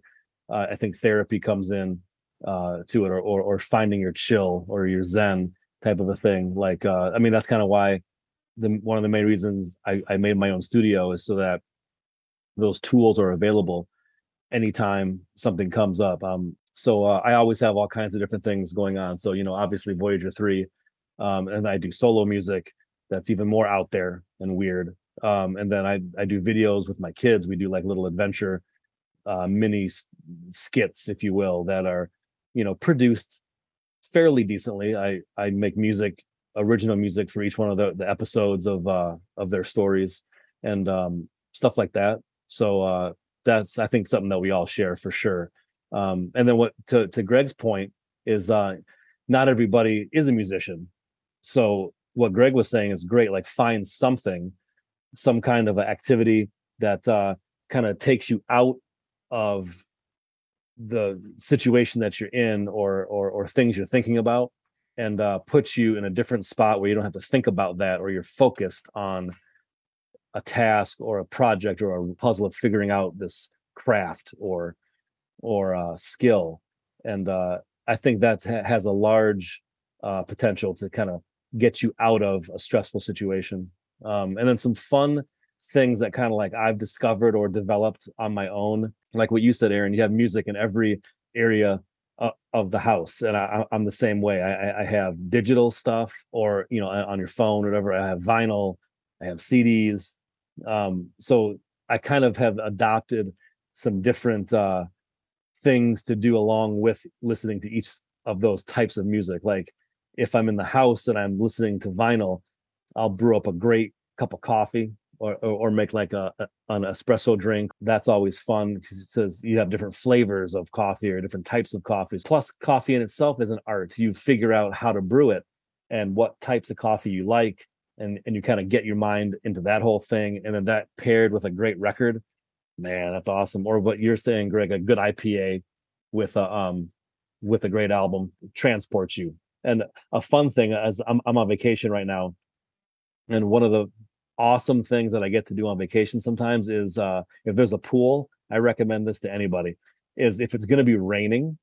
uh, I think therapy comes in uh, to it, or, or, or finding your chill or your zen type of a thing. Like uh, I mean, that's kind of why the one of the main reasons I, I made my own studio is so that those tools are available anytime something comes up. Um, so uh, I always have all kinds of different things going on. So you know, obviously Voyager three, um, and I do solo music that's even more out there and weird um, and then I I do videos with my kids. We do like little adventure uh, mini skits, if you will, that are you know produced fairly decently. I I make music, original music for each one of the, the episodes of uh, of their stories and um, stuff like that. So uh, that's I think something that we all share for sure. Um, and then what to to Greg's point is uh, not everybody is a musician. So what Greg was saying is great. Like find something some kind of activity that uh, kind of takes you out of the situation that you're in or or or things you're thinking about and uh, puts you in a different spot where you don't have to think about that or you're focused on a task or a project or a puzzle of figuring out this craft or or uh, skill and uh, i think that ha- has a large uh, potential to kind of get you out of a stressful situation um, and then some fun things that kind of like I've discovered or developed on my own. Like what you said, Aaron, you have music in every area uh, of the house, and I, am the same way. I, I, have digital stuff, or you know, on your phone, whatever. I have vinyl, I have CDs. Um, so I kind of have adopted some different uh, things to do along with listening to each of those types of music. Like if I'm in the house and I'm listening to vinyl, I'll brew up a great cup of coffee or, or, make like a, a, an espresso drink. That's always fun because it says you have different flavors of coffee or different types of coffees. Plus, coffee in itself is an art. You figure out how to brew it, and what types of coffee you like and and you kind of get your mind into that whole thing and then that paired with a great record man that's awesome or what you're saying greg a good ipa with a um with a great album transports you and a fun thing as I'm, I'm on vacation right now and one of the awesome things that i get to do on vacation sometimes is uh if there's a pool i recommend this to anybody is if it's going to be raining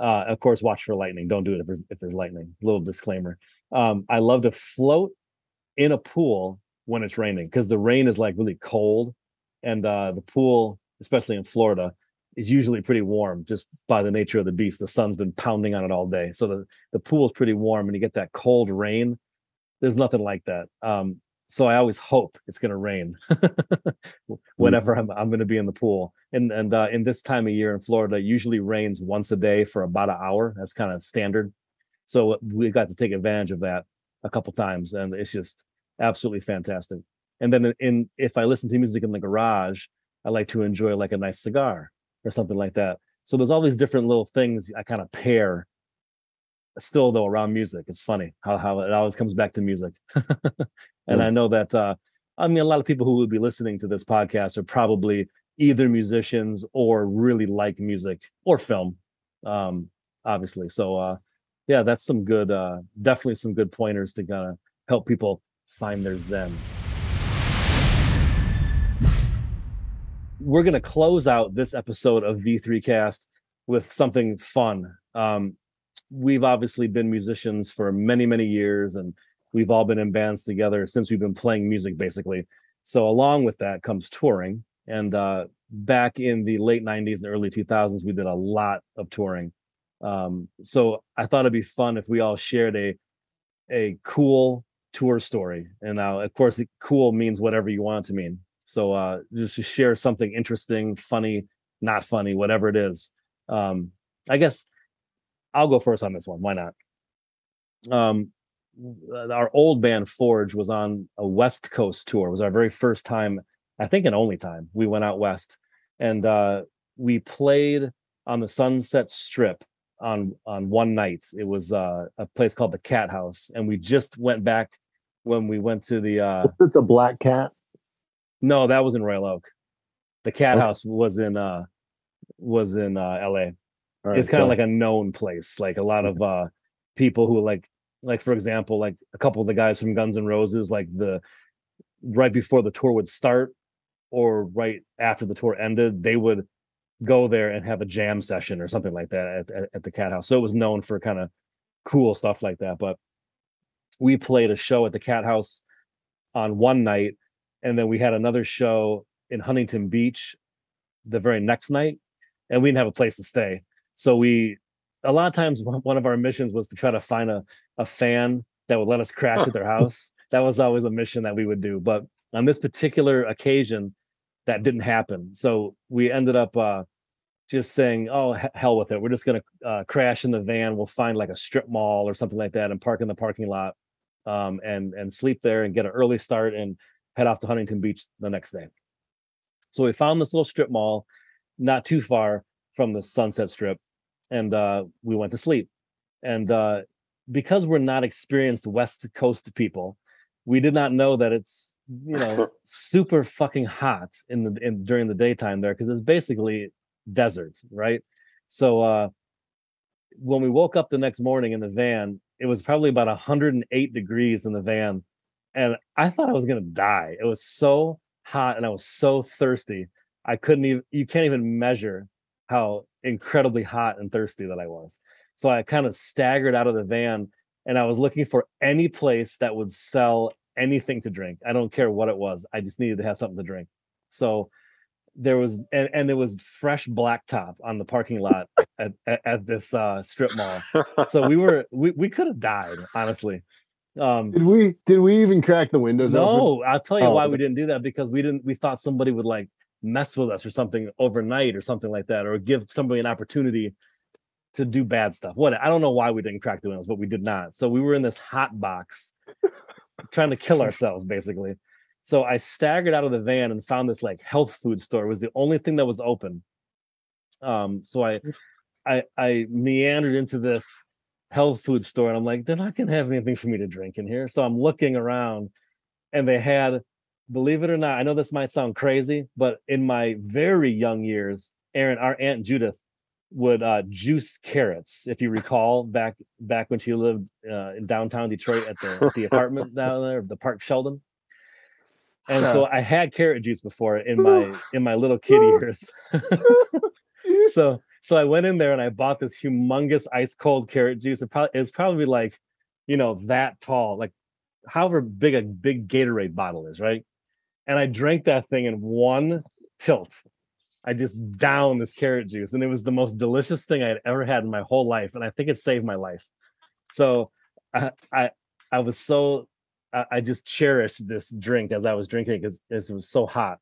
uh of course watch for lightning. Don't do it if there's if there's lightning. Little disclaimer. Um i love to float in a pool when it's raining because the rain is like really cold and uh the pool especially in florida is usually pretty warm just by the nature of the beast. The sun's been pounding on it all day. So the the pool is pretty warm and you get that cold rain there's nothing like that. Um so i always hope it's going to rain mm. whenever i'm, I'm going to be in the pool. And and uh, in this time of year in florida it usually rains once a day for about an hour. That's kind of standard. So uh, we got to take advantage of that a couple times and it's just absolutely fantastic. And then uh, in if i listen to music in the garage i like to enjoy like a nice cigar or something like that. So there's all these different little things i kind of pair still though around music. It's funny how, how it always comes back to music and i know that uh i mean a lot of people who would be listening to this podcast are probably either musicians or really like music or film um obviously. So uh yeah that's some good uh definitely some good pointers to kind of help people find their zen. We're going to close out this episode of v3 cast with something fun. Um we've obviously been musicians for many many years and we've all been in bands together since we've been playing music basically. So along with that comes touring. And uh back in the late 90s and early 2000s we did a lot of touring. Um so i thought it'd be fun if we all shared a a cool tour story. And now of course cool means whatever you want it to mean. So uh just to share something interesting funny not funny whatever it is. Um i guess I'll go first on this one. Why not? Um, our old band Forge was on a West Coast tour. It was our very first time, I think, and only time we went out west, and uh, we played on the Sunset Strip on on one night. It was uh, a place called the Cat House, and we just went back when we went to the. Uh,
was it the Black Cat?
No, that was in Royal Oak. The Cat oh. House was in uh, was in uh, L.A right, it's kind of so. like a known place. Like a lot of uh people who like like for example, like a couple of the guys from Guns N' Roses, like the right before the tour would start or right after the tour ended, they would go there and have a jam session or something like that at, at, at the cat house. So it was known for kind of cool stuff like that. But we played a show at the cat house on one night, and then we had another show in Huntington Beach the very next night, and we didn't have a place to stay. So we, a lot of times, one of our missions was to try to find a, a fan that would let us crash at their house. That was always a mission that we would do. But on this particular occasion, that didn't happen. So we ended up uh, just saying, "Oh, hell with it. We're just gonna uh, crash in the van. We'll find like a strip mall or something like that and park in the parking lot, um, and and sleep there and get an early start and head off to Huntington Beach the next day." So we found this little strip mall, not too far from the Sunset Strip, and uh, we went to sleep. And uh, because we're not experienced West Coast people, we did not know that it's you know super fucking hot in the in during the daytime there because it's basically desert, right? So uh, when we woke up the next morning in the van, it was probably about 108 degrees in the van, and I thought I was gonna die. It was so hot and I was so thirsty. I couldn't even you can't even measure how incredibly hot and thirsty that I was. So I kind of staggered out of the van and I was looking for any place that would sell anything to drink. I don't care what it was. I just needed to have something to drink. So there was and, and there was fresh blacktop on the parking lot at, at, at this uh, strip mall. So we were we, we could have died, honestly.
Um, did we did we even crack the windows?
No, open? I'll tell you oh. why we didn't do that because we didn't we thought somebody would like mess with us or something overnight or something like that, or give somebody an opportunity to do bad stuff. What I don't know why we didn't crack the windows, but we did not. So we were in this hot box trying to kill ourselves basically. So I staggered out of the van and found this like health food store. It was the only thing that was open. Um, so I I I meandered into this health food store and I'm like, they're not gonna have anything for me to drink in here. So I'm looking around and they had, believe it or not, I know this might sound crazy, but in my very young years, Aaron, our Aunt Judith would uh, juice carrots, if you recall, back back when she lived uh, in downtown Detroit at the at the apartment down there, the Park Shelton. And so I had carrot juice before in my in my little kid years. so so I went in there and I bought this humongous ice cold carrot juice. It probably it was probably like, you know, that tall, like however big a big Gatorade bottle is, right? And I drank that thing in one tilt. I just downed this carrot juice, and it was the most delicious thing I had ever had in my whole life, and I think it saved my life. So I I, I was so I, I just cherished this drink as I was drinking because it was so hot,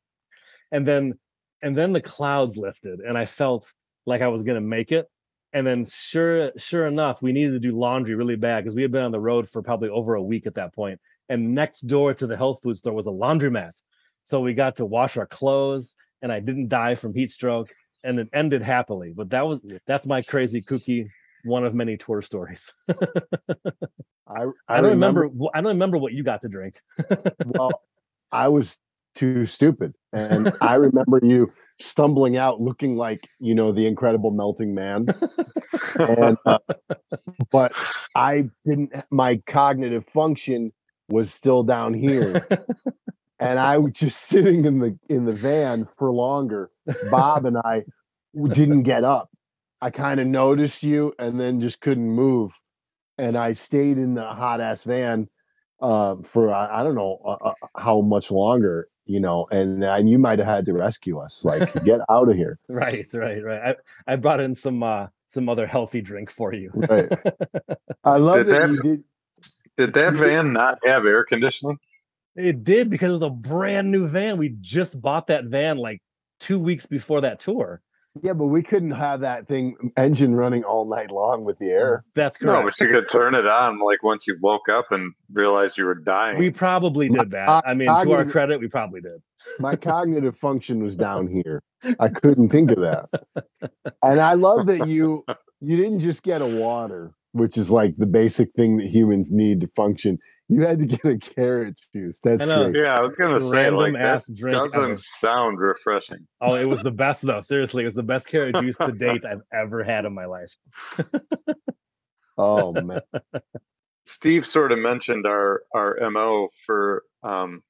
and then and then the clouds lifted, and I felt like I was gonna make it. And then sure sure enough, we needed to do laundry really bad because we had been on the road for probably over a week at that point. And next door to the health food store was a laundromat. So we got to wash our clothes and I didn't die from heat stroke and it ended happily. But that was that's my crazy kooky one of many tour stories.
I, I,
I don't remember, I don't remember what you got to drink.
well, I was too stupid. And I remember you stumbling out looking like, you know, the incredible melting man. and uh, but I didn't my cognitive function was still down here and I was just sitting in the in the van for longer. Bob and I didn't get up. I kind of noticed you and then just couldn't move, and I stayed in the hot ass van uh, for I, I don't know uh, uh, how much longer, you know. And and you might have had to rescue us, like get out of here.
Right, right, right. I I brought in some uh some other healthy drink for you.
right. I love
Did
that,
that-
you did.
Did that van not have air conditioning?
It did because it was a brand new van. We just bought that van like two weeks before that tour.
Yeah, but we couldn't have that thing engine running all night long with the air.
That's correct.
No, but you could turn it on like once you woke up and realized you were dying.
we probably did that. I mean, to our credit, we probably did.
My cognitive function was down here. I couldn't think of that. And I love that you you didn't just get a water, which is like the basic thing that humans need to function. You had to get a carrot juice. That's
know.
great.
yeah, I was gonna
It's
say like
random
that
ass drink
doesn't
ever.
sound refreshing.
Oh, it was the best though. Seriously, it was the best carrot juice to date I've ever had in my life.
Oh man.
Steve sort of mentioned our our mo for um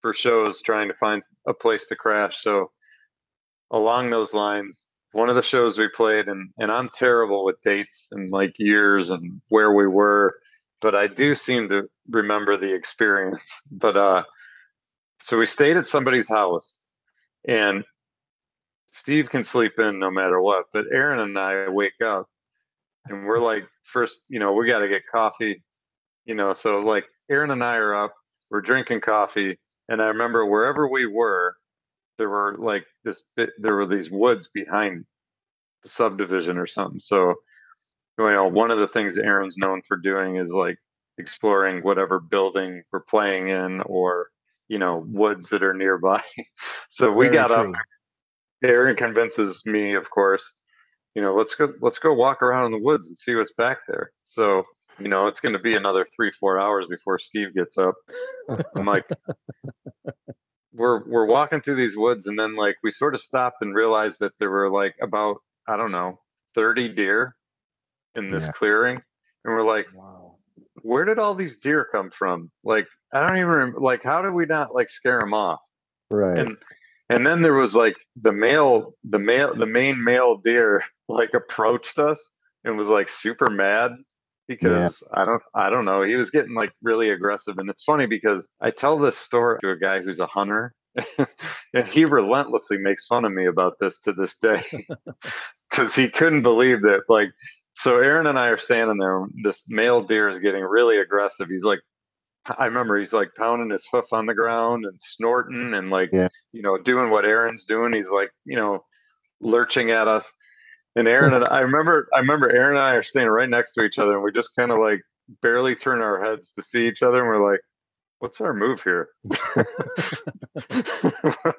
for shows trying to find a place to crash. So along those lines, one of the shows we played, and and I'm terrible with dates and like years and where we were, but I do seem to remember the experience. But uh, so we stayed at somebody's house, and Steve can sleep in no matter what, but Aaron and I wake up and we're like first you know we got to get coffee you know so like aaron and i are up we're drinking coffee and i remember wherever we were there were like this bit there were these woods behind the subdivision or something so you know one of the things aaron's known for doing is like exploring whatever building we're playing in or you know woods that are nearby so we
Very
got up. Aaron convinces me, of course, you know, let's go let's go walk around in the woods and see what's back there. So, you know, it's gonna be another three, four hours before Steve gets up. I'm like we're we're walking through these woods and then like we sort of stopped and realized that there were like about, I don't know, 30 deer in this
Yeah.
clearing. And we're like,
Wow.
where did all these deer come from? Like, I don't even remember like how did we not like scare them off?
Right.
and and then there was like the male the male the main male deer like approached us and was like super mad because i don't i don't know he was getting like really aggressive and it's funny because i tell this story to a guy who's a hunter and he relentlessly makes fun of me about this to this day because he couldn't believe that like so aaron and i are standing there this male deer is getting really aggressive he's like I remember he's like pounding his hoof on the ground and snorting and like
Yeah.
you know doing what Aaron's doing. He's like you know lurching at us. And Aaron and I remember I remember Aaron and I are standing right next to each other and we just kind of like barely turn our heads to see each other and we're like, what's our move here?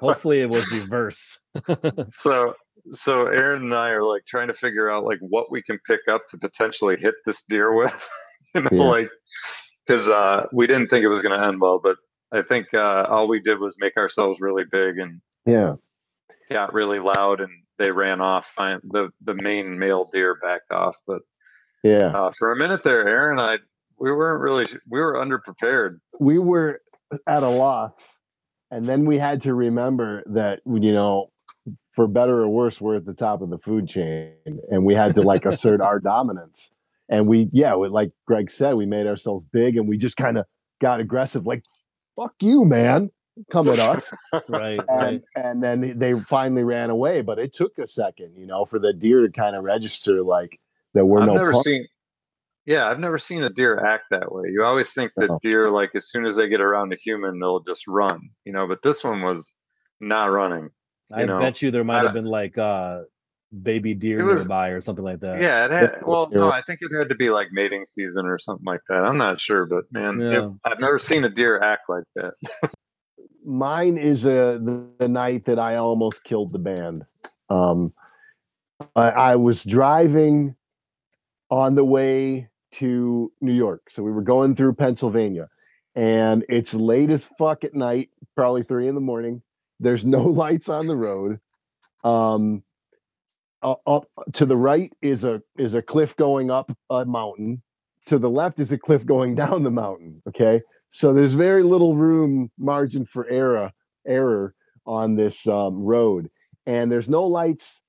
Hopefully it was reverse.
so so Aaron and I are like trying to figure out like what we can pick up to potentially hit this deer with. you know,
Yeah.
like because uh, we didn't think it was going to end well, but I think uh, all we did was make ourselves really big and
Yeah.
got really loud, and they ran off. Fine. The the main male deer backed off, but
Yeah.
uh, for a minute there, Aaron and I we weren't really we were underprepared.
we were at a loss and then we had to remember that you know for better or worse we're at the top of the food chain and we had to like assert our dominance and we yeah we, like greg said we made ourselves big and we just kind of got aggressive like fuck you man come at us
right, right.
and and then they finally ran away but it took a second you know for the deer to kind of register like there were
I've
no
never
pump-
seen. Yeah, I've never seen a deer act that way. You always think that
No.
deer, like as soon as they get around a human, they'll just run. You know, but this one was not running.
I
know,
bet you there might have been like uh baby deer
was-
nearby or something like that.
Yeah, it had. Well, no, I think it had to be like mating season or something like that. I'm not sure, but man, it-
Yeah.
I've never seen a deer act like that.
mine is uh, the, the night that I almost killed the band. Um, I, I was driving on the way to New York, so we were going through Pennsylvania, and it's late as fuck at night, probably three in the morning. There's no lights on the road. Um, u- up to the right is a is a cliff going up a mountain. To the left is a cliff going down the mountain. Okay, so there's very little room margin for error error on this um, road, and there's no lights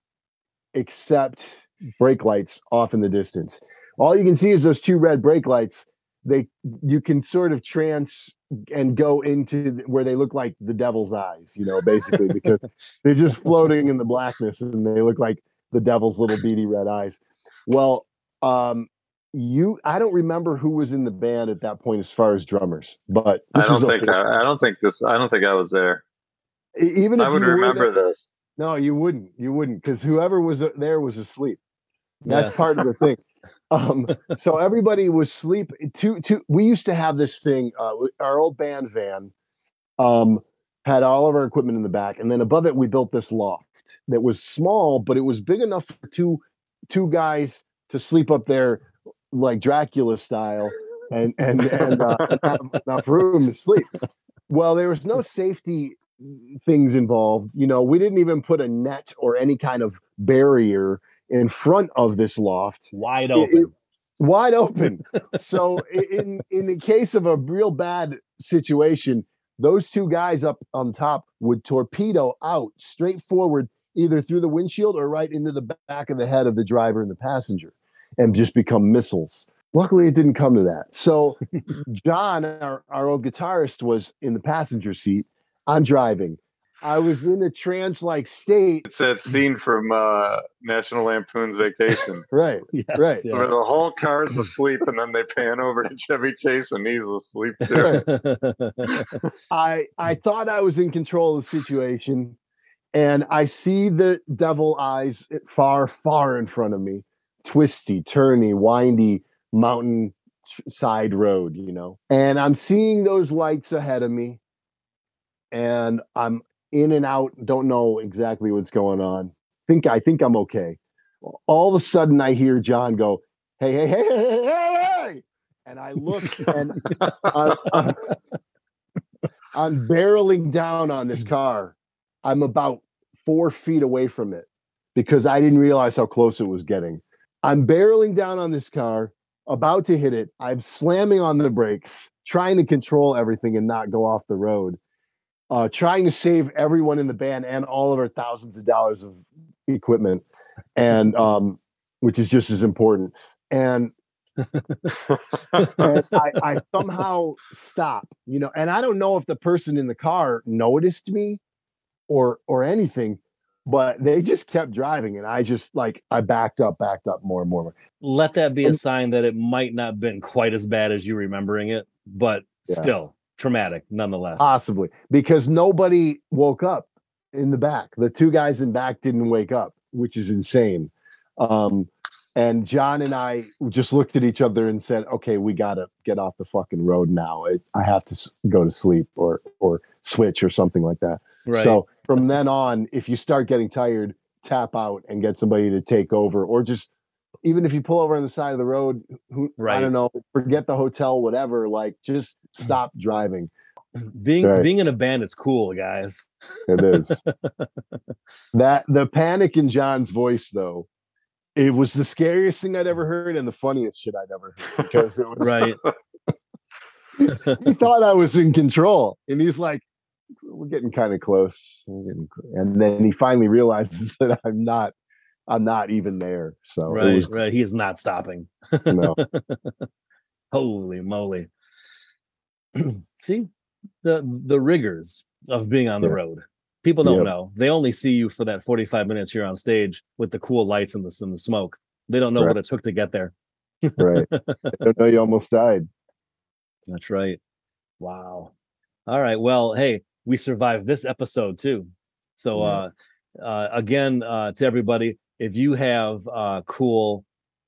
except brake lights off in the distance. All you can see is those two red brake lights. They you can sort of trance and go into where they look like the devil's eyes, you know, basically because they're just floating in the blackness and they look like the devil's little beady red eyes. Well, um, you I don't remember who was in the band at that point as far as drummers, but
I
this
don't
is a
think. I, I don't think this. I don't think I was there.
even if
I would
you
remember
there-
this.
No, you wouldn't. You wouldn't because whoever was uh, there was asleep. That's
Yes.
part of the thing. Um, so everybody was sleep. Two, two. We used to have this thing. Uh, our old band van um, had all of our equipment in the back, and then above it we built this loft that was small, but it was big enough for two two guys to sleep up there like Dracula style, and and and, uh, have enough room to sleep. Well, there was no safety things involved. You know, we didn't even put a net or any kind of barrier in front of this loft
Wide
it-
open.
wide open. so in in the case of a real bad situation, those two guys up on top would torpedo out straight forward, either through the windshield or right into the back of the head of the driver and the passenger, and just become missiles. Luckily, it didn't come to that. So John, our, our old guitarist, was in the passenger seat. I'm driving. I was in a trance-like state.
It's that scene from uh, National Lampoon's Vacation,
Right.
yes,
right.
yeah.
where the whole car's asleep, and then they pan over to Chevy Chase, and he's asleep too.
I I thought I was in control of the situation, and I see the devil eyes far, far in front of me, twisty, turny, windy mountain side road, you know. And I'm seeing those lights ahead of me, and I'm in and out, don't know exactly what's going on. Think I think I'm okay. All of a sudden, I hear John go, "Hey, hey, hey, hey, hey, hey!" hey," And I look, and I'm, I'm- I'm barreling down on this car. I'm about four feet away from it because I didn't realize how close it was getting. I'm barreling down on this car, about to hit it. I'm slamming on the brakes, trying to control everything and not go off the road. Uh, trying to save everyone in the band and all of our thousands of dollars of equipment, and um, which is just as important. And and I, I somehow stop, you know, and I don't know if the person in the car noticed me or or anything, but they just kept driving, and I just like I backed up, backed up more and more.
Let that be a sign that it might not have been quite as bad as you remembering it, but
Yeah.
still traumatic nonetheless.
Possibly because nobody woke up in the back. The two guys in back didn't wake up, which is insane. Um, and John and I just looked at each other and said, "Okay, we got to get off the fucking road now. It, I have to s- go to sleep or or switch or something like that."
Right.
So from then on, if you start getting tired, tap out and get somebody to take over, or just even if you pull over on the side of the road, who I don't know, forget the hotel, whatever. Like, just mm. stop driving.
being
Right.
being in a band is cool, guys.
It is that the panic in John's voice, though. It was the scariest thing I'd ever heard and the funniest shit I'd ever heard because it was
Right.
he thought I was in control, and he's like, "We're getting kind of close," We're getting cl-" and then he finally realizes that I'm not, I'm not even there. So
right.
was,
Right. He is not stopping.
no,
Holy moly. See the the rigors of being on the
Yeah.
road. People don't
Yep.
know. They only see you for that 45 minutes here on stage with the cool lights and the, and the smoke. They don't know
Right.
what it took to get there.
right? I don't know you almost died.
That's right. Wow. All right. Well, hey, we survived this episode too. So uh uh again uh to everybody, if you have uh cool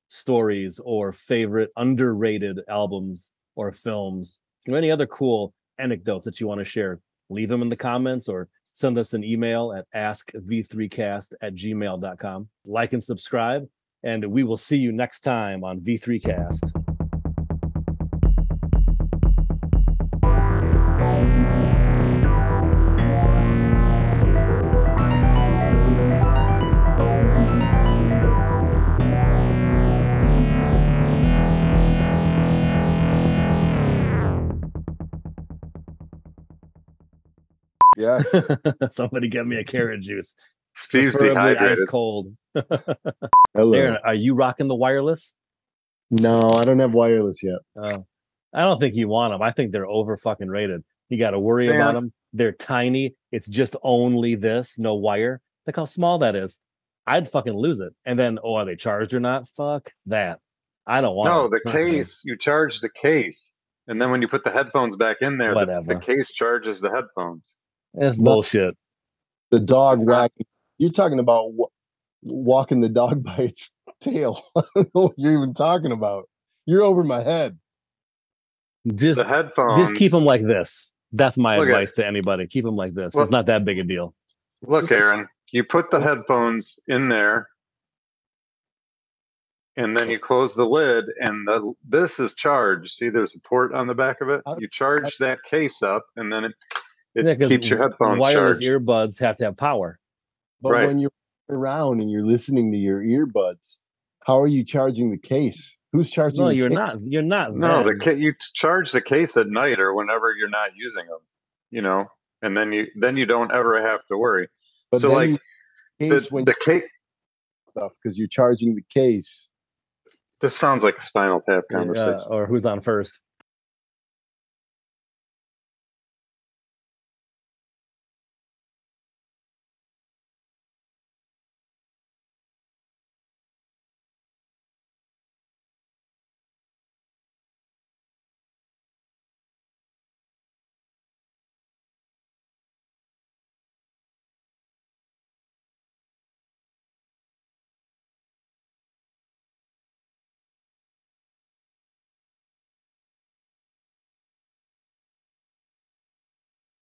stories or favorite underrated albums or films or any other cool anecdotes that you want to share, leave them in the comments or send us an email at askv3cast at gmail.com. Like and subscribe, and we will see you next time on V3Cast.
Yes.
Somebody get me a carrot juice.
Steve's
preferably
dehydrated.
ice cold.
Hello.
Aaron, are you rocking the wireless?
No, I don't have wireless yet.
Uh, I don't think you want them. I think they're over fucking rated. You got to worry
Man.
about them. They're tiny. It's just only this, no wire. Look how small that is. I'd fucking lose it. And then, oh, are they charged or not? Fuck that. I don't want.
No,
'em.
the
Not
case, you charge the case. And then when you put the headphones back in there, the,
Whatever.
the case charges the headphones.
It's
No.
bullshit.
The dog
It's not-
wagging. You're talking about wa- walking the dog by its tail. I don't know what you're even talking about. You're over my head.
Just,
The headphones.
just keep them like this. That's my
Look at-
advice to anybody. Keep them like this.
Well-
it's not that big a deal.
Look, Aaron, you put the headphones in there, and then you close the lid, and the this is charged. See, there's a port on the back of it. You charge that case up, and then it it
Yeah, 'cause
keeps your headphones
wireless
charged.
earbuds have to have power.
But
Right.
when you're around and you're listening to your earbuds, how are you charging the case? Who's charging?
No,
the
you're
case?
not. You're not.
no, the
then.
ca- you charge the case at night or whenever you're not using them. You know, and then you then you don't ever have to worry.
But
so like
you
the
case when
the case.
stuff because you're charging the case.
This sounds like a Spinal Tap
Yeah,
conversation.
or who's on first?